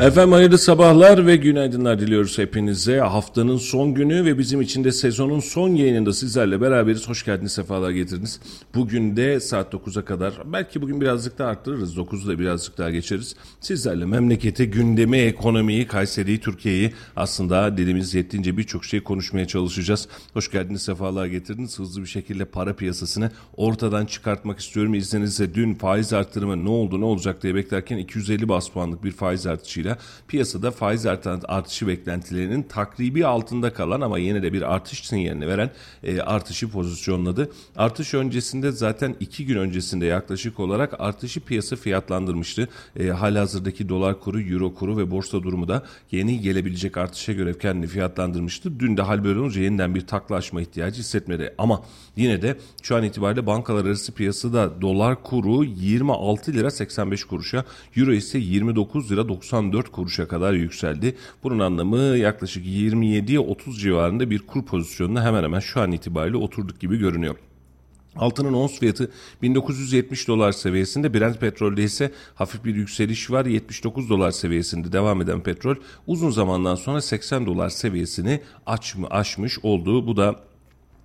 Efendim hayırlı sabahlar ve günaydınlar diliyoruz hepinize. Haftanın son günü ve bizim için de sezonun son yayınında sizlerle beraberiz. Hoş geldiniz, sefalar getirdiniz. Bugün de saat 9'a kadar, belki bugün birazcık daha arttırırız, 9'u da birazcık daha geçeriz. Sizlerle memleketi, gündemi, ekonomiyi, Kayseri'yi, Türkiye'yi aslında dilimiz yettiğince birçok şey konuşmaya çalışacağız. Hoş geldiniz, sefalar getirdiniz. Hızlı bir şekilde para piyasasını ortadan çıkartmak istiyorum. İzninizle dün faiz arttırımı ne oldu, ne olacak diye beklerken 250 bas puanlık bir faiz artışıyla piyasada faiz artışı beklentilerinin takribi altında kalan ama yine de bir artış sinyalini veren e, artışı pozisyonladı. Artış öncesinde zaten iki gün öncesinde yaklaşık olarak artışı piyasa fiyatlandırmıştı. E, halihazırdaki dolar kuru, euro kuru ve borsa durumu da yeni gelebilecek artışa göre kendini fiyatlandırmıştı. Dün de hal böyle olunca yeniden bir taklaşma ihtiyacı hissetmedi. Ama yine de şu an itibariyle bankalar arası piyasada dolar kuru 26 lira 85 kuruşa, euro ise 29 lira 94 kuruşa kadar yükseldi. Bunun anlamı yaklaşık 27'ye 30 civarında bir kur pozisyonuna hemen hemen şu an itibariyle oturduk gibi görünüyor. Altının ons fiyatı 1970 dolar seviyesinde, Brent petrolde ise hafif bir yükseliş var. 79 dolar seviyesinde devam eden petrol uzun zamandan sonra 80 dolar seviyesini aç mı aşmış olduğu bu da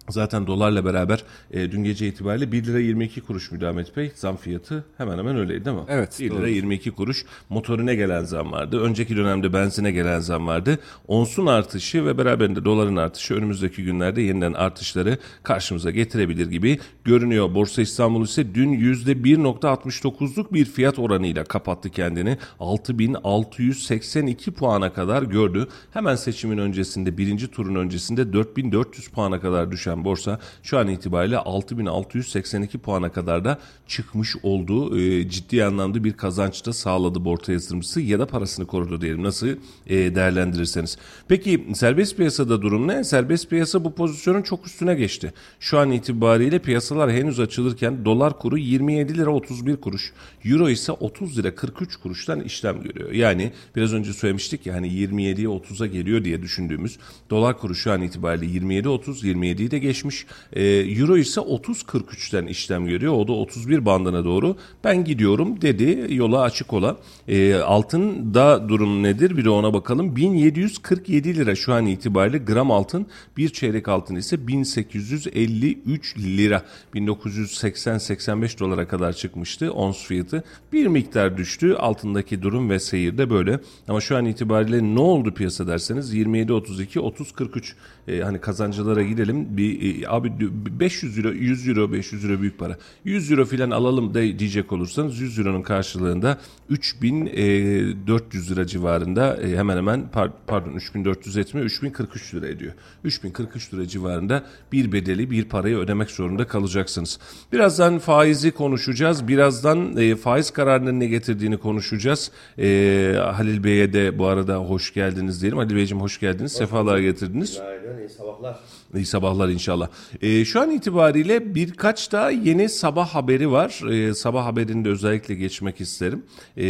Zaten dolarla beraber e, dün gece itibariyle 1 lira 22 kuruş müdamet Bey zam fiyatı hemen hemen öyleydi değil mi? Evet. 1 lira 22 kuruş motorine gelen zam vardı. Önceki dönemde benzine gelen zam vardı. Onsun artışı ve beraberinde doların artışı önümüzdeki günlerde yeniden artışları karşımıza getirebilir gibi görünüyor. Borsa İstanbul ise dün %1.69'luk bir fiyat oranıyla kapattı kendini. 6682 puana kadar gördü. Hemen seçimin öncesinde birinci turun öncesinde 4400 puana kadar düşen borsa şu an itibariyle 6682 puana kadar da çıkmış olduğu e, ciddi anlamda bir kazanç da sağladı borsa yatırımcısı ya da parasını korudu diyelim nasıl e, değerlendirirseniz. Peki serbest piyasada durum ne? Serbest piyasa bu pozisyonun çok üstüne geçti. Şu an itibariyle piyasalar henüz açılırken dolar kuru 27 lira 31 kuruş, euro ise 30 lira 43 kuruştan işlem görüyor. Yani biraz önce söylemiştik ya hani 27'ye 30'a geliyor diye düşündüğümüz dolar kuru şu an itibariyle 27 30 27'yi de geçmiş. E, euro ise 30 43'ten işlem görüyor. O da 31 bandına doğru ben gidiyorum dedi yola açık ola. E, altında durum nedir bir de ona bakalım. 1747 lira şu an itibariyle gram altın bir çeyrek altın ise 1853 lira 1980-85 dolara kadar çıkmıştı ons fiyatı. Bir miktar düştü altındaki durum ve seyir de böyle. Ama şu an itibariyle ne oldu piyasa derseniz 27-32 30-43 e, hani kazancılara gidelim bir e, abi 500 euro 100 euro 500 euro büyük para 100 euro filan alalım da diyecek olursanız 100 euronun karşılığında 3400 lira civarında e, hemen hemen pardon 3400 etmiyor 3043 lira ediyor 3043 lira civarında bir bedeli bir parayı ödemek zorunda kalacaksınız. Birazdan faizi konuşacağız birazdan e, faiz kararının ne getirdiğini konuşacağız. E, Halil Bey'e de bu arada hoş geldiniz diyelim. Halil Beyciğim hoş geldiniz. Hoş Sefalar getirdiniz. Günaydın, iyi sabahlar. İyi sabahlar inşallah. E, şu an itibariyle birkaç da yeni sabah haberi var. E, sabah haberinde özellikle geçmek isterim. E,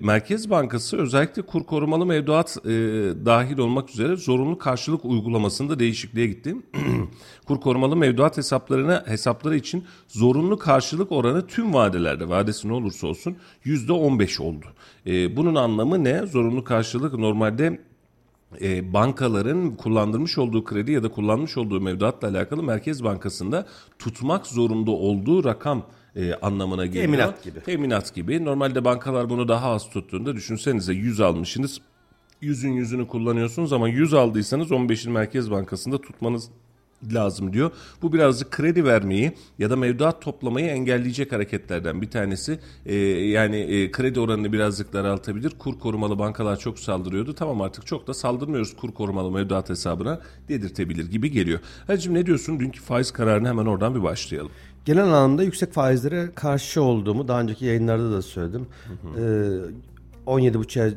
Merkez Bankası özellikle kur korumalı mevduat e, dahil olmak üzere zorunlu karşılık uygulamasında değişikliğe gitti. kur korumalı mevduat hesaplarına hesapları için zorunlu karşılık oranı tüm vadelerde vadesi ne olursa olsun %15 oldu. E, bunun anlamı ne? Zorunlu karşılık normalde e, bankaların kullandırmış olduğu kredi ya da kullanmış olduğu mevduatla alakalı Merkez Bankası'nda tutmak zorunda olduğu rakam e, anlamına geliyor. Teminat gibi. Teminat gibi. Normalde bankalar bunu daha az tuttuğunda düşünsenize 100 almışsınız. 100'ün yüzünü kullanıyorsunuz ama 100 aldıysanız 15'in Merkez Bankası'nda tutmanız lazım diyor. Bu birazcık kredi vermeyi ya da mevduat toplamayı engelleyecek hareketlerden bir tanesi. Ee, yani e, kredi oranını birazcık daraltabilir. Kur korumalı bankalar çok saldırıyordu. Tamam artık çok da saldırmıyoruz kur korumalı mevduat hesabına dedirtebilir gibi geliyor. Hacım ne diyorsun? Dünkü faiz kararını hemen oradan bir başlayalım. Genel anlamda yüksek faizlere karşı olduğumu daha önceki yayınlarda da söyledim. Ee, 17,5'a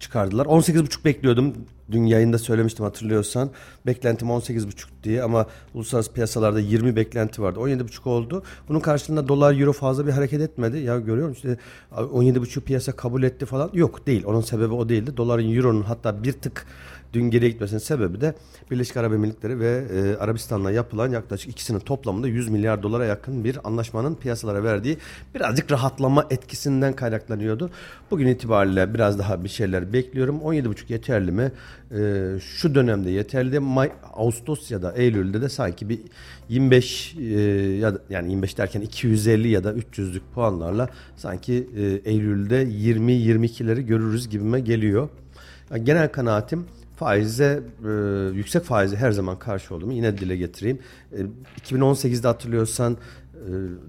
çıkardılar. 18,5 bekliyordum. Dün yayında söylemiştim hatırlıyorsan. Beklentim 18,5 diye ama uluslararası piyasalarda 20 beklenti vardı. 17,5 oldu. Bunun karşılığında dolar euro fazla bir hareket etmedi. Ya görüyorum işte 17,5 piyasa kabul etti falan. Yok değil. Onun sebebi o değildi. Doların euronun hatta bir tık dün geriye gitmesinin sebebi de Birleşik Arap Emirlikleri ve e, Arabistan'la yapılan yaklaşık ikisinin toplamında 100 milyar dolara yakın bir anlaşmanın piyasalara verdiği birazcık rahatlama etkisinden kaynaklanıyordu. Bugün itibariyle biraz daha bir şeyler bekliyorum. 17,5 yeterli mi? E, şu dönemde yeterli. May, Ağustos ya da Eylül'de de sanki bir 25 e, ya da, yani 25 derken 250 ya da 300'lük puanlarla sanki e, Eylül'de 20-22'leri görürüz gibime geliyor. Yani genel kanaatim faize e, yüksek faize her zaman karşı olduğumu yine dile getireyim. E, 2018'de hatırlıyorsan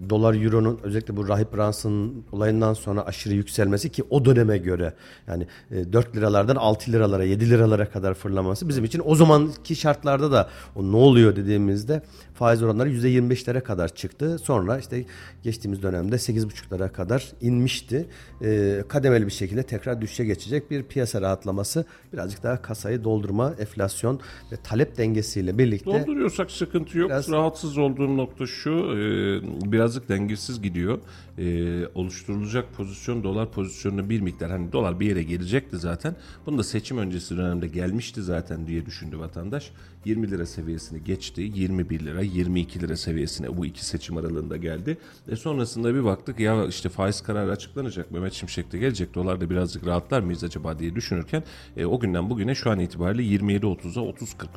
dolar euronun özellikle bu Rahip Brunson olayından sonra aşırı yükselmesi ki o döneme göre yani e, 4 liralardan 6 liralara 7 liralara kadar fırlaması bizim için o zamanki şartlarda da o ne oluyor dediğimizde faiz oranları %25'lere kadar çıktı. Sonra işte geçtiğimiz dönemde 8,5'lara kadar inmişti. E, kademeli bir şekilde tekrar düşüşe geçecek bir piyasa rahatlaması birazcık daha kasayı doldurma, enflasyon ve talep dengesiyle birlikte Dolduruyorsak sıkıntı yok. Biraz- Rahatsız olduğum nokta şu. e, birazcık dengesiz gidiyor. E, oluşturulacak pozisyon dolar pozisyonuna bir miktar hani dolar bir yere gelecekti zaten. Bunu da seçim öncesi dönemde gelmişti zaten diye düşündü vatandaş. 20 lira seviyesini geçti. 21 lira, 22 lira seviyesine bu iki seçim aralığında geldi. E sonrasında bir baktık ya işte faiz kararı açıklanacak. Mehmet Şimşek de gelecek. Dolar da birazcık rahatlar mıyız acaba diye düşünürken e, o günden bugüne şu an itibariyle 27.30'a 30.43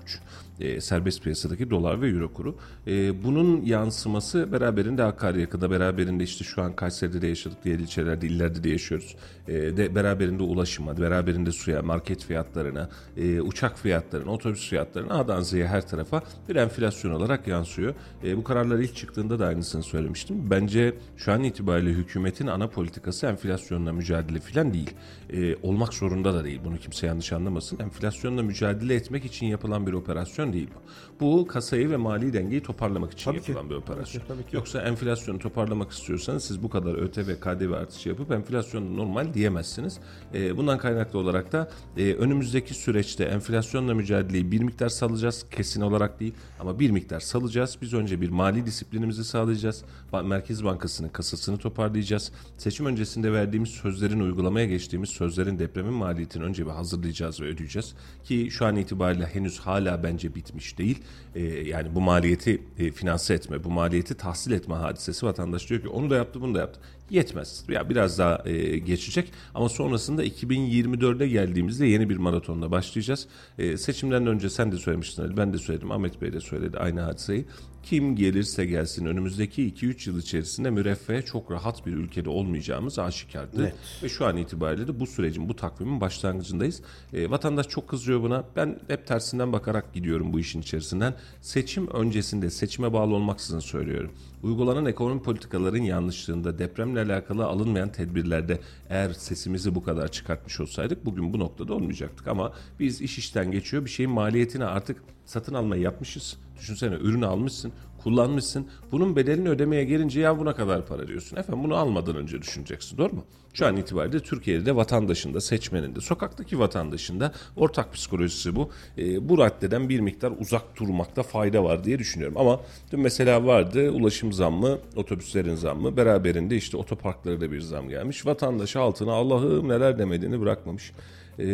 e, serbest piyasadaki dolar ve euro kuru. E, bunun yansıması beraberinde akaryakıda, beraberinde işte şu an Kayseri'de de yaşadık, diğer ilçelerde, illerde de yaşıyoruz. E, de beraberinde ulaşıma, beraberinde suya, market fiyatlarına, e, uçak fiyatlarına, otobüs fiyatlarına A'dan Z'ye her tarafa bir enflasyon olarak yansıyor. E, bu kararlar ilk çıktığında da aynısını söylemiştim. Bence şu an itibariyle hükümetin ana politikası enflasyonla mücadele falan değil. E, olmak zorunda da değil. Bunu kimse yanlış anlamasın. Enflasyonla mücadele etmek için yapılan bir operasyon değil bu. Bu kasayı ve mali dengeyi toparlamak için Tabii ki. yapılan bir operasyon. Tabii ki, tabii ki. Yoksa enflasyonu toparlamak istiyorsanız siz bu kadar ÖTV, KDV artışı yapıp enflasyonu normal diyemezsiniz. E, bundan kaynaklı olarak da e, önümüzdeki süreçte enflasyonla mücadeleyi bir miktar salacağız. Kesin olarak değil ama bir miktar salacağız. Biz önce bir mali disiplinimizi sağlayacağız. Merkez Bankası'nın kasasını toparlayacağız. Seçim öncesinde verdiğimiz sözlerin uygulamaya geçtiğimiz sözlerin depremin maliyetini önce bir hazırlayacağız ve ödeyeceğiz. Ki şu an itibariyle henüz hala bence bitmiş değil. E, yani bu maliyeti e, finanse etme, bu maliyeti tahsil etme hadisesi vatandaş diyor ki onu da yaptı bunu da yaptı. Yetmez. Ya biraz daha e, geçecek ama sonrasında 2024'e geldiğimizde yeni bir maratonla başlayacağız. E, seçimden önce sen de söylemiştin Ali, ben de söyledim, Ahmet Bey de söyledi aynı hadiseyi. Kim gelirse gelsin önümüzdeki 2-3 yıl içerisinde müreffeh çok rahat bir ülkede olmayacağımız aşikardı. Net. Ve şu an itibariyle de bu sürecin, bu takvimin başlangıcındayız. E, vatandaş çok kızıyor buna. Ben hep tersinden bakarak gidiyorum bu işin içerisinden. Seçim öncesinde, seçime bağlı olmaksızın söylüyorum. Uygulanan ekonomi politikaların yanlışlığında, depremle alakalı alınmayan tedbirlerde eğer sesimizi bu kadar çıkartmış olsaydık bugün bu noktada olmayacaktık. Ama biz iş işten geçiyor. Bir şeyin maliyetini artık satın almayı yapmışız. Düşünsene ürünü almışsın, kullanmışsın. Bunun bedelini ödemeye gelince ya buna kadar para diyorsun. Efendim bunu almadan önce düşüneceksin doğru mu? Şu an itibariyle Türkiye'de vatandaşın da seçmenin de sokaktaki vatandaşın da ortak psikolojisi bu. Ee, bu raddeden bir miktar uzak durmakta fayda var diye düşünüyorum. Ama dün mesela vardı ulaşım zammı, otobüslerin zammı beraberinde işte otoparklara da bir zam gelmiş. Vatandaş altına Allah'ım neler demediğini bırakmamış. Ee,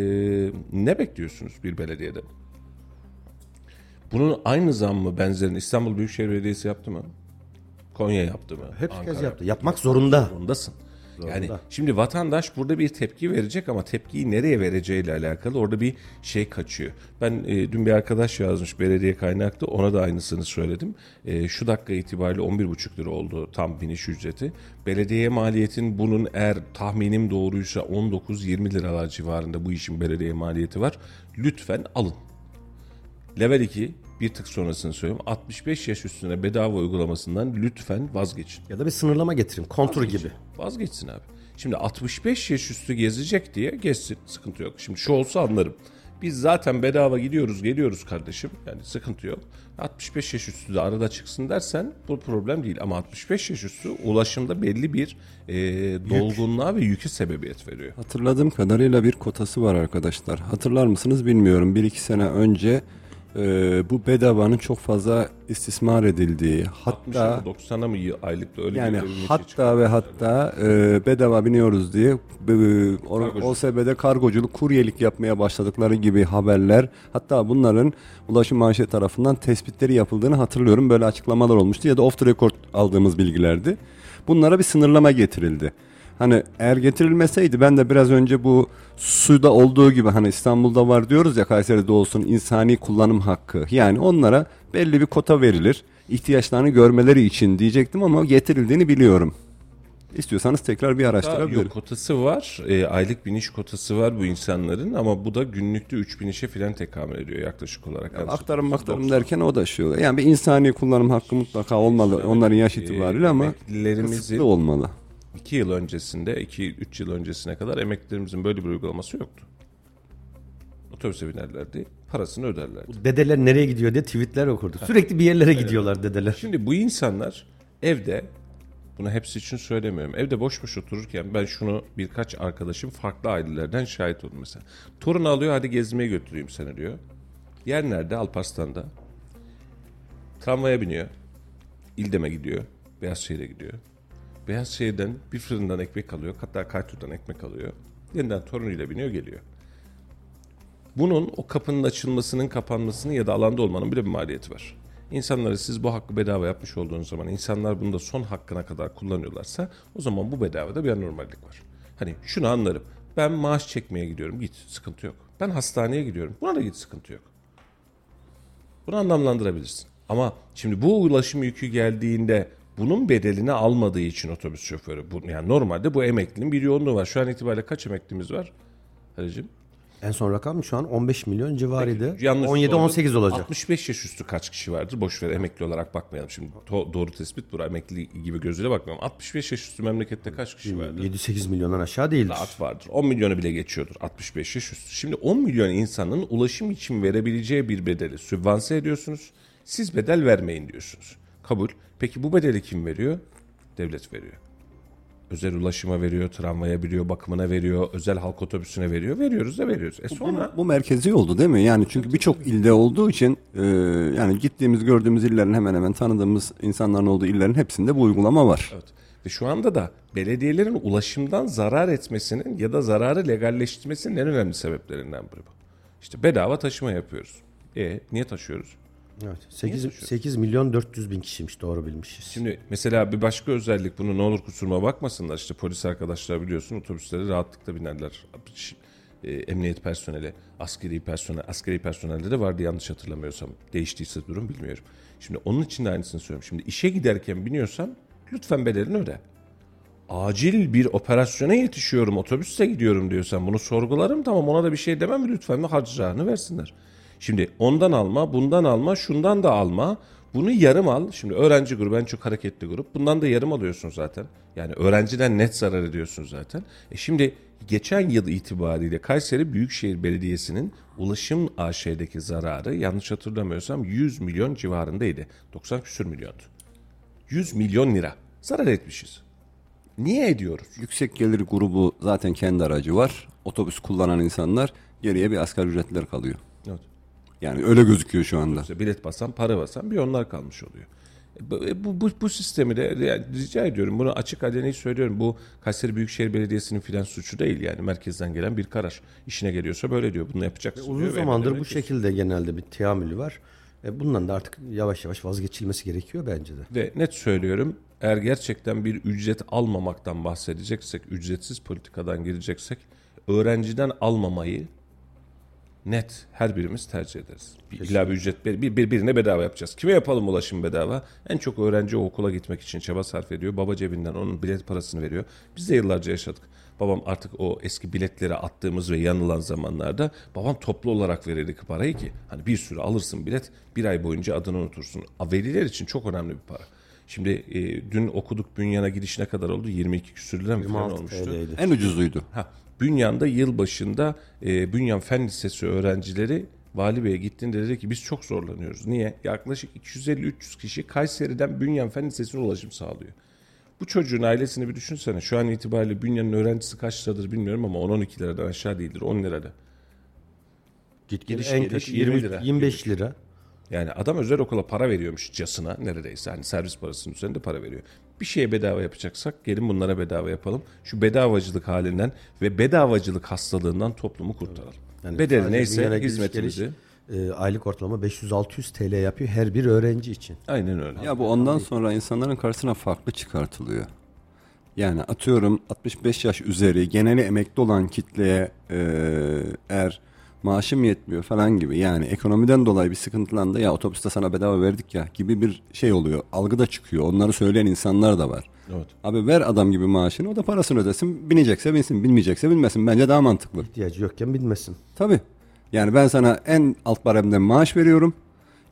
ne bekliyorsunuz bir belediyede? Bunun aynı zammı benzerini İstanbul Büyükşehir Belediyesi yaptı mı? Konya yaptı mı? hepsi Ankara kez yaptı. Yapmak zorunda. zorundasın. Yani şimdi vatandaş burada bir tepki verecek ama tepkiyi nereye vereceğiyle alakalı orada bir şey kaçıyor. Ben e, dün bir arkadaş yazmış belediye kaynaklı ona da aynısını söyledim. E, şu dakika itibariyle 11,5 lira oldu tam biniş ücreti. Belediye maliyetin bunun eğer tahminim doğruysa 19-20 liralar civarında bu işin belediye maliyeti var. Lütfen alın. Level 2 bir tık sonrasını söylüyorum. 65 yaş üstüne bedava uygulamasından lütfen vazgeçin. Ya da bir sınırlama getirin. Kontur gibi. Vazgeçsin abi. Şimdi 65 yaş üstü gezecek diye gezsin. Sıkıntı yok. Şimdi şu olsa anlarım. Biz zaten bedava gidiyoruz geliyoruz kardeşim. Yani sıkıntı yok. 65 yaş üstü de arada çıksın dersen bu problem değil. Ama 65 yaş üstü ulaşımda belli bir e, dolgunluğa ve yükü sebebiyet veriyor. Hatırladığım kadarıyla bir kotası var arkadaşlar. Hatırlar mısınız bilmiyorum. Bir iki sene önce e, bu bedavanın çok fazla istismar edildiği hatta 90'a mı aylıkta öyle yani bir, şey hatta ve hatta e, bedava biniyoruz diye e, o- Kargoculuk. OSB'de kargoculuk, kuryelik yapmaya başladıkları gibi haberler hatta bunların Ulaşım Maaşı tarafından tespitleri yapıldığını hatırlıyorum. Böyle açıklamalar olmuştu ya da off the record aldığımız bilgilerdi. Bunlara bir sınırlama getirildi. Hani eğer getirilmeseydi ben de biraz önce bu suda olduğu gibi hani İstanbul'da var diyoruz ya Kayseri'de olsun insani kullanım hakkı. Yani onlara belli bir kota verilir. ihtiyaçlarını görmeleri için diyecektim ama getirildiğini biliyorum. İstiyorsanız tekrar bir araştırabilirim. Yok kotası var. E, aylık biniş kotası var bu insanların ama bu da günlükte 3 binişe filan tekamül ediyor yaklaşık olarak. Yanlış Aktarım aktarım 90. derken o da şey oluyor. Yani bir insani kullanım hakkı mutlaka olmalı onların yaş itibariyle ama kısıtlı olmalı. 2 yıl öncesinde, 2-3 yıl öncesine kadar emeklilerimizin böyle bir uygulaması yoktu. Otobüse binerlerdi, parasını öderlerdi. Dedeler nereye gidiyor diye tweetler okurduk. Sürekli bir yerlere gidiyorlar dedeler. Şimdi bu insanlar evde, bunu hepsi için söylemiyorum. Evde boş boş otururken ben şunu birkaç arkadaşım farklı ailelerden şahit oldum mesela. Torun alıyor hadi gezmeye götüreyim seni diyor. Yer nerede? Alparslan'da. Tramvaya biniyor. İldem'e gidiyor. Beyazşehir'e gidiyor. Beyazşehir'den bir fırından ekmek alıyor. Hatta Kaytur'dan ekmek alıyor. Yeniden torunuyla biniyor geliyor. Bunun o kapının açılmasının, kapanmasının ya da alanda olmanın bile bir maliyeti var. İnsanlara siz bu hakkı bedava yapmış olduğunuz zaman insanlar bunu da son hakkına kadar kullanıyorlarsa o zaman bu bedavada bir anormallik var. Hani şunu anlarım. Ben maaş çekmeye gidiyorum. Git sıkıntı yok. Ben hastaneye gidiyorum. Buna da git sıkıntı yok. Bunu anlamlandırabilirsin. Ama şimdi bu ulaşım yükü geldiğinde bunun bedelini almadığı için otobüs şoförü bu, yani normalde bu emeklinin bir yoğunluğu var. Şu an itibariyle kaç emeklimiz var? Halicim? En son rakam şu an 15 milyon civarıydı. Yanlış 17-18 oldu. olacak. 65 yaş üstü kaç kişi vardır? Boş ver emekli olarak bakmayalım. Şimdi to- doğru tespit bu. Emekli gibi gözüyle bakmayalım. 65 yaş üstü memlekette kaç kişi vardır? 7-8 milyondan aşağı değildir. Rahat vardır. 10 milyonu bile geçiyordur 65 yaş üstü. Şimdi 10 milyon insanın ulaşım için verebileceği bir bedeli sübvanse ediyorsunuz. Siz bedel vermeyin diyorsunuz. Kabul. Peki bu bedeli kim veriyor? Devlet veriyor. Özel ulaşıma veriyor, tramvaya veriyor, bakımına veriyor, özel halk otobüsüne veriyor. Veriyoruz da veriyoruz. E sonra Bu merkezi oldu değil mi? Yani çünkü birçok ilde olduğu için e, yani gittiğimiz gördüğümüz illerin hemen hemen tanıdığımız insanların olduğu illerin hepsinde bu uygulama var. Evet. Ve şu anda da belediyelerin ulaşımdan zarar etmesinin ya da zararı legalleştirmesinin en önemli sebeplerinden biri bu. İşte bedava taşıma yapıyoruz. E niye taşıyoruz? Evet. 8, 8 milyon 400 bin kişiymiş doğru bilmişiz. Şimdi mesela bir başka özellik bunu ne olur kusuruma bakmasınlar. İşte polis arkadaşlar biliyorsun otobüslere rahatlıkla binerler. E, emniyet personeli, askeri personel, askeri personelde de vardı yanlış hatırlamıyorsam. Değiştiyse durum bilmiyorum. Şimdi onun için de aynısını söylüyorum. Şimdi işe giderken biniyorsan lütfen bedelini öde. Acil bir operasyona yetişiyorum, otobüste gidiyorum diyorsan bunu sorgularım. Tamam ona da bir şey demem lütfen bir harcırağını versinler. Şimdi ondan alma, bundan alma, şundan da alma. Bunu yarım al. Şimdi öğrenci grubu en çok hareketli grup. Bundan da yarım alıyorsun zaten. Yani öğrenciden net zarar ediyorsun zaten. E şimdi geçen yıl itibariyle Kayseri Büyükşehir Belediyesi'nin ulaşım AŞ'deki zararı yanlış hatırlamıyorsam 100 milyon civarındaydı. 90 küsür milyondu. 100 milyon lira zarar etmişiz. Niye ediyoruz? Yüksek gelir grubu zaten kendi aracı var. Otobüs kullanan insanlar geriye bir asgari ücretliler kalıyor. Yani öyle gözüküyor şu anda. İşte bilet basan, para basan bir onlar kalmış oluyor. E, Bu, bu, bu, bu sistemi de yani rica ediyorum bunu açık aleni söylüyorum. Bu Kayseri Büyükşehir Belediyesi'nin filan suçu değil yani merkezden gelen bir karar. İşine geliyorsa böyle diyor. Bunu yapacaksın Uzun diyor zamandır bu ödüyorsun. şekilde genelde bir teamülü var. E bundan da artık yavaş yavaş vazgeçilmesi gerekiyor bence de. Ve net söylüyorum eğer gerçekten bir ücret almamaktan bahsedeceksek, ücretsiz politikadan gireceksek öğrenciden almamayı net her birimiz tercih ederiz. Bir, illa bir ücret bir, bir, bir- birine bedava yapacağız. Kime yapalım ulaşım bedava? En çok öğrenci o okula gitmek için çaba sarf ediyor. Baba cebinden onun bilet parasını veriyor. Biz de yıllarca yaşadık. Babam artık o eski biletlere attığımız ve yanılan zamanlarda babam toplu olarak verirdi parayı ki hani bir sürü alırsın bilet bir ay boyunca adını unutursun. Veliler için çok önemli bir para. Şimdi e, dün okuduk Bünyan'a gidiş ne kadar oldu? 22 küsür lira mı falan 26 olmuştu. TL'ydi. En ucuzuydu. Ha, Bünyan'da yıl başında e, Bünyan Fen Lisesi öğrencileri Vali Bey'e gittiğinde dedi ki biz çok zorlanıyoruz. Niye? Yaklaşık 250-300 kişi Kayseri'den Bünyan Fen Lisesi'ne ulaşım sağlıyor. Bu çocuğun ailesini bir düşünsene. Şu an itibariyle Bünyan'ın öğrencisi kaç liradır bilmiyorum ama 10-12 liradan aşağı değildir. 10 lirada. Git Geliş en kötü 20 20 lira. 25 lira. Yani adam özel okula para veriyormuş casına neredeyse. Hani servis parasının üzerinde para veriyor. Bir şeye bedava yapacaksak gelin bunlara bedava yapalım. Şu bedavacılık halinden ve bedavacılık hastalığından toplumu kurtaralım. Yani Bedeli neyse hizmetimizi. geliş, e, aylık ortalama 500-600 TL yapıyor her bir öğrenci için. Aynen öyle. Ya bu ondan sonra insanların karşısına farklı çıkartılıyor. Yani atıyorum 65 yaş üzeri geneli emekli olan kitleye e, eğer maaşım yetmiyor falan gibi yani ekonomiden dolayı bir sıkıntılandı ya otobüste sana bedava verdik ya gibi bir şey oluyor. Algı da çıkıyor. Onları söyleyen insanlar da var. Evet. Abi ver adam gibi maaşını o da parasını ödesin. Binecekse binsin, bilmeyecekse bilmesin. Bence daha mantıklı. İhtiyacı yokken bilmesin. Tabii. Yani ben sana en alt baremden maaş veriyorum.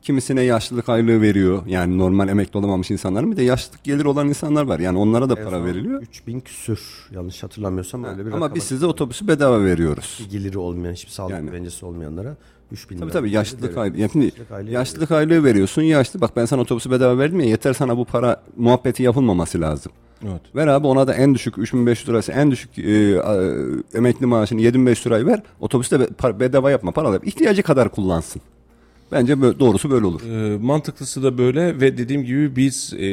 Kimisine yaşlılık aylığı veriyor. Yani normal emekli olamamış insanlar bir de yaşlılık gelir olan insanlar var. Yani onlara da para veriliyor. 3000 küsür yanlış hatırlamıyorsam öyle bir Ama biz size otobüsü bedava veriyoruz. Bir geliri olmayan hiçbir sağlık Yani. güvencesi olmayanlara 3000 Tabii tabii yaşlılık aylığı. Yani şimdi Yaşlılık aylığı yaşlılık aylığı veriyorsun. Yaşlı bak ben sana otobüsü bedava verdim ya yeter sana bu para muhabbeti yapılmaması lazım. Evet. Ver abi ona da en düşük 3500 lirası en düşük e, a, emekli maaşını 7500 lirayı ver. Otobüste be- bedava yapma paralar. İhtiyacı kadar kullansın. Bence bö- doğrusu böyle olur. Ee, mantıklısı da böyle ve dediğim gibi biz e,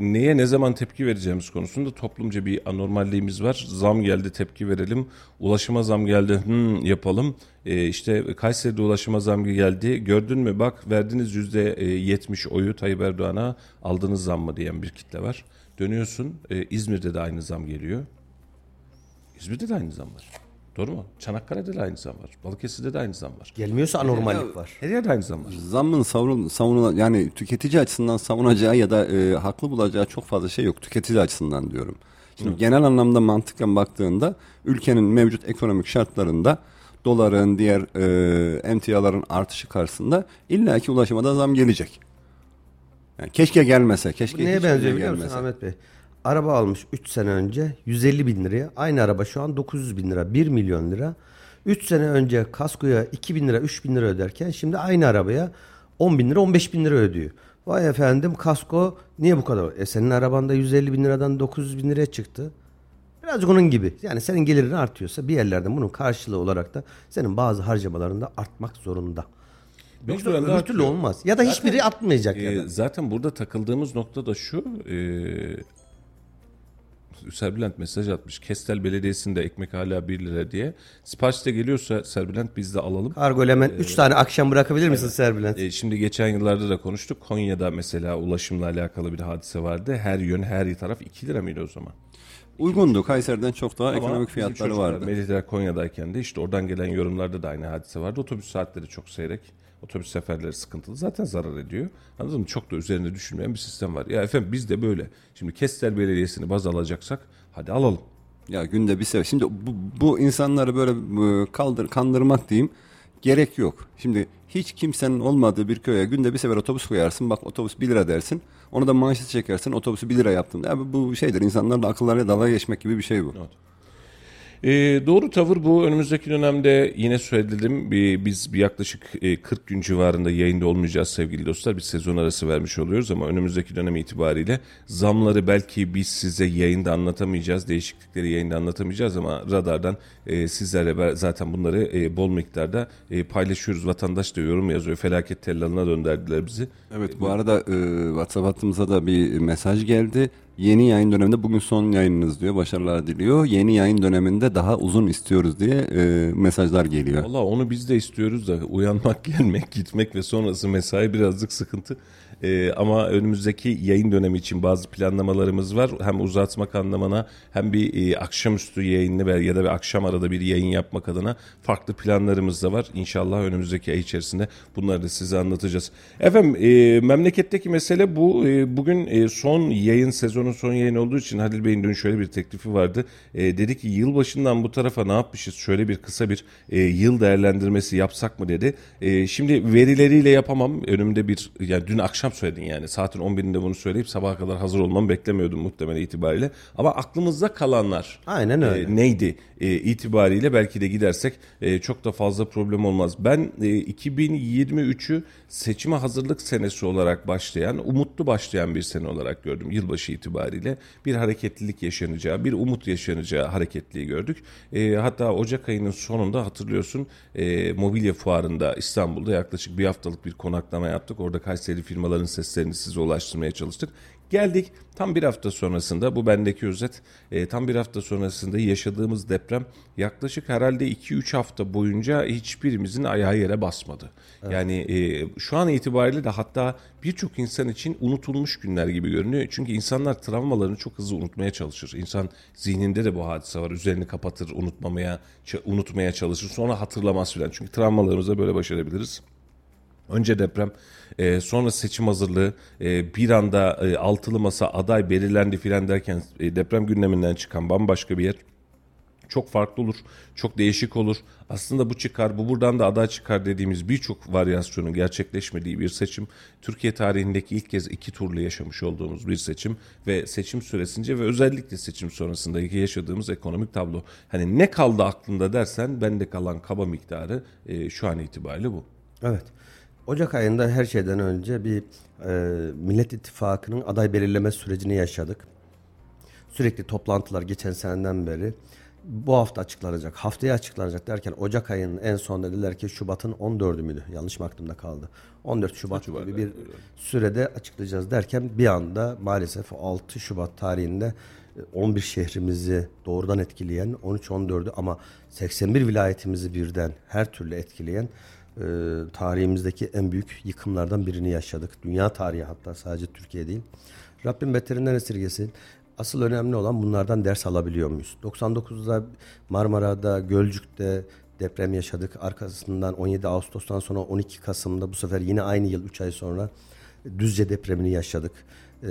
neye ne zaman tepki vereceğimiz konusunda toplumca bir anormalliğimiz var. Zam geldi tepki verelim. Ulaşıma zam geldi hmm, yapalım. E, işte Kayseri'de ulaşıma zam geldi. Gördün mü bak verdiniz yüzde e, yetmiş oyu Tayyip Erdoğan'a aldınız zam mı diyen bir kitle var. Dönüyorsun e, İzmir'de de aynı zam geliyor. İzmir'de de aynı zam var. Doğru mu? Çanakkale'de de aynı zam var. Balıkesir'de de aynı zam var. Gelmiyorsa anormallik var. Her yerde aynı zam var. Zammın savunul, savunulan yani tüketici açısından savunacağı ya da e, haklı bulacağı çok fazla şey yok. Tüketici açısından diyorum. Şimdi genel anlamda mantıken baktığında ülkenin mevcut ekonomik şartlarında doların, diğer e, emtiaların artışı karşısında illaki ulaşıma da zam gelecek. Yani keşke gelmese, keşke Bu neye benziyor biliyor musun. Ahmet Bey? Araba almış 3 sene önce 150 bin liraya. Aynı araba şu an 900 bin lira, 1 milyon lira. 3 sene önce kaskoya 2 bin lira, 3 bin lira öderken şimdi aynı arabaya 10 bin lira, 15 bin lira ödüyor. Vay efendim kasko niye bu kadar? E senin arabanda 150 bin liradan 900 bin liraya çıktı. Birazcık onun gibi. Yani senin gelirin artıyorsa bir yerlerden bunun karşılığı olarak da senin bazı harcamalarında artmak zorunda. Yoksa öbür türlü artıyor. olmaz. Ya da hiçbiri atmayacak ya Ee, da. zaten burada takıldığımız nokta da şu. E, Serbülent mesaj atmış. Kestel Belediyesi'nde ekmek hala 1 lira diye. Sipariş de geliyorsa Serbülent biz de alalım. Kargo hemen 3 tane akşam bırakabilir misin Serbülent? E, şimdi geçen yıllarda da konuştuk. Konya'da mesela ulaşımla alakalı bir hadise vardı. Her yön her taraf 2 lira mıydı o zaman? Uygundu. Kayseri'den çok daha Ama ekonomik fiyatları vardı. Melihler Konya'dayken de işte oradan gelen yorumlarda da aynı hadise vardı. Otobüs saatleri çok seyrek. Otobüs seferleri sıkıntılı. Zaten zarar ediyor. Anladın mı? Çok da üzerinde düşünmeyen bir sistem var. Ya efendim biz de böyle. Şimdi Kestel Belediyesi'ni baz alacaksak hadi alalım. Ya günde bir sefer. Şimdi bu, bu insanları böyle e, kaldır, kandırmak diyeyim gerek yok. Şimdi hiç kimsenin olmadığı bir köye günde bir sefer otobüs koyarsın. Bak otobüs 1 lira dersin. Onu da maaşı çekersin. Otobüsü 1 lira yaptım. Ya bu şeydir. insanlarla akıllarıyla dalga geçmek gibi bir şey bu. Ee, doğru tavır bu. Önümüzdeki dönemde yine söyledim. Bir, biz bir yaklaşık e, 40 gün civarında yayında olmayacağız sevgili dostlar. Bir sezon arası vermiş oluyoruz ama önümüzdeki dönem itibariyle zamları belki biz size yayında anlatamayacağız. Değişiklikleri yayında anlatamayacağız ama radardan e, sizlerle zaten bunları e, bol miktarda e, paylaşıyoruz. Vatandaş da yorum yazıyor. Felaket tellalına döndürdüler bizi. Evet bu arada e, WhatsApp hattımıza da bir mesaj geldi. Yeni yayın döneminde bugün son yayınınız diyor. Başarılar diliyor. Yeni yayın döneminde daha uzun istiyoruz diye e, mesajlar geliyor. Valla onu biz de istiyoruz da uyanmak, gelmek, gitmek ve sonrası mesai birazcık sıkıntı. E, ama önümüzdeki yayın dönemi için bazı planlamalarımız var. Hem uzatmak anlamına hem bir e, akşamüstü yayını ya da bir akşam arada bir yayın yapmak adına farklı planlarımız da var. İnşallah önümüzdeki ay içerisinde bunları da size anlatacağız. Efendim e, memleketteki mesele bu. E, bugün e, son yayın sezonun son yayın olduğu için Halil Bey'in dün şöyle bir teklifi vardı. E, dedi ki yılbaşından bu tarafa ne yapmışız? Şöyle bir kısa bir e, yıl değerlendirmesi yapsak mı dedi. E, şimdi verileriyle yapamam. Önümde bir yani dün akşam söyledin yani saatin 11'inde bunu söyleyip sabaha kadar hazır olmamı beklemiyordum muhtemelen itibariyle. Ama aklımızda kalanlar Aynen öyle. e, neydi e, itibariyle belki de gidersek e, çok da fazla problem olmaz. Ben e, 2023'ü seçime hazırlık senesi olarak başlayan, umutlu başlayan bir sene olarak gördüm yılbaşı itibariyle. Bir hareketlilik yaşanacağı, bir umut yaşanacağı hareketliği gördük. E, hatta Ocak ayının sonunda hatırlıyorsun e, mobilya fuarında İstanbul'da yaklaşık bir haftalık bir konaklama yaptık. Orada Kayseri firmaların seslerini size ulaştırmaya çalıştık. Geldik tam bir hafta sonrasında bu bendeki özet e, tam bir hafta sonrasında yaşadığımız deprem yaklaşık herhalde 2-3 hafta boyunca hiçbirimizin ayağı yere basmadı. Yani e, şu an itibariyle de hatta birçok insan için unutulmuş günler gibi görünüyor. Çünkü insanlar travmalarını çok hızlı unutmaya çalışır. İnsan zihninde de bu hadise var. Üzerini kapatır, unutmamaya, unutmaya çalışır. Sonra hatırlamaz filan. Çünkü travmalarımızı böyle başarabiliriz. Önce deprem, e, sonra seçim hazırlığı, e, bir anda e, altılı masa aday belirlendi filan derken e, deprem gündeminden çıkan bambaşka bir yer. Çok farklı olur, çok değişik olur. Aslında bu çıkar, bu buradan da aday çıkar dediğimiz birçok varyasyonun gerçekleşmediği bir seçim. Türkiye tarihindeki ilk kez iki turlu yaşamış olduğumuz bir seçim ve seçim süresince ve özellikle seçim sonrasındaki yaşadığımız ekonomik tablo. Hani ne kaldı aklında dersen bende kalan kaba miktarı e, şu an itibariyle bu. Evet. Ocak ayında her şeyden önce bir e, Millet İttifakı'nın aday belirleme sürecini yaşadık. Sürekli toplantılar geçen seneden beri bu hafta açıklanacak, haftaya açıklanacak derken Ocak ayının en son dediler ki Şubat'ın 14'ü müydü? Yanlış mı aklımda kaldı? 14 Şubat, gibi bir sürede açıklayacağız derken bir anda maalesef 6 Şubat tarihinde e, 11 şehrimizi doğrudan etkileyen 13-14'ü ama 81 vilayetimizi birden her türlü etkileyen e, tarihimizdeki en büyük yıkımlardan birini yaşadık. Dünya tarihi hatta sadece Türkiye değil. Rabbim beterinden esirgesin. Asıl önemli olan bunlardan ders alabiliyor muyuz? 99'da Marmara'da, Gölcük'te deprem yaşadık. Arkasından 17 Ağustos'tan sonra 12 Kasım'da bu sefer yine aynı yıl 3 ay sonra Düzce depremini yaşadık. Ee,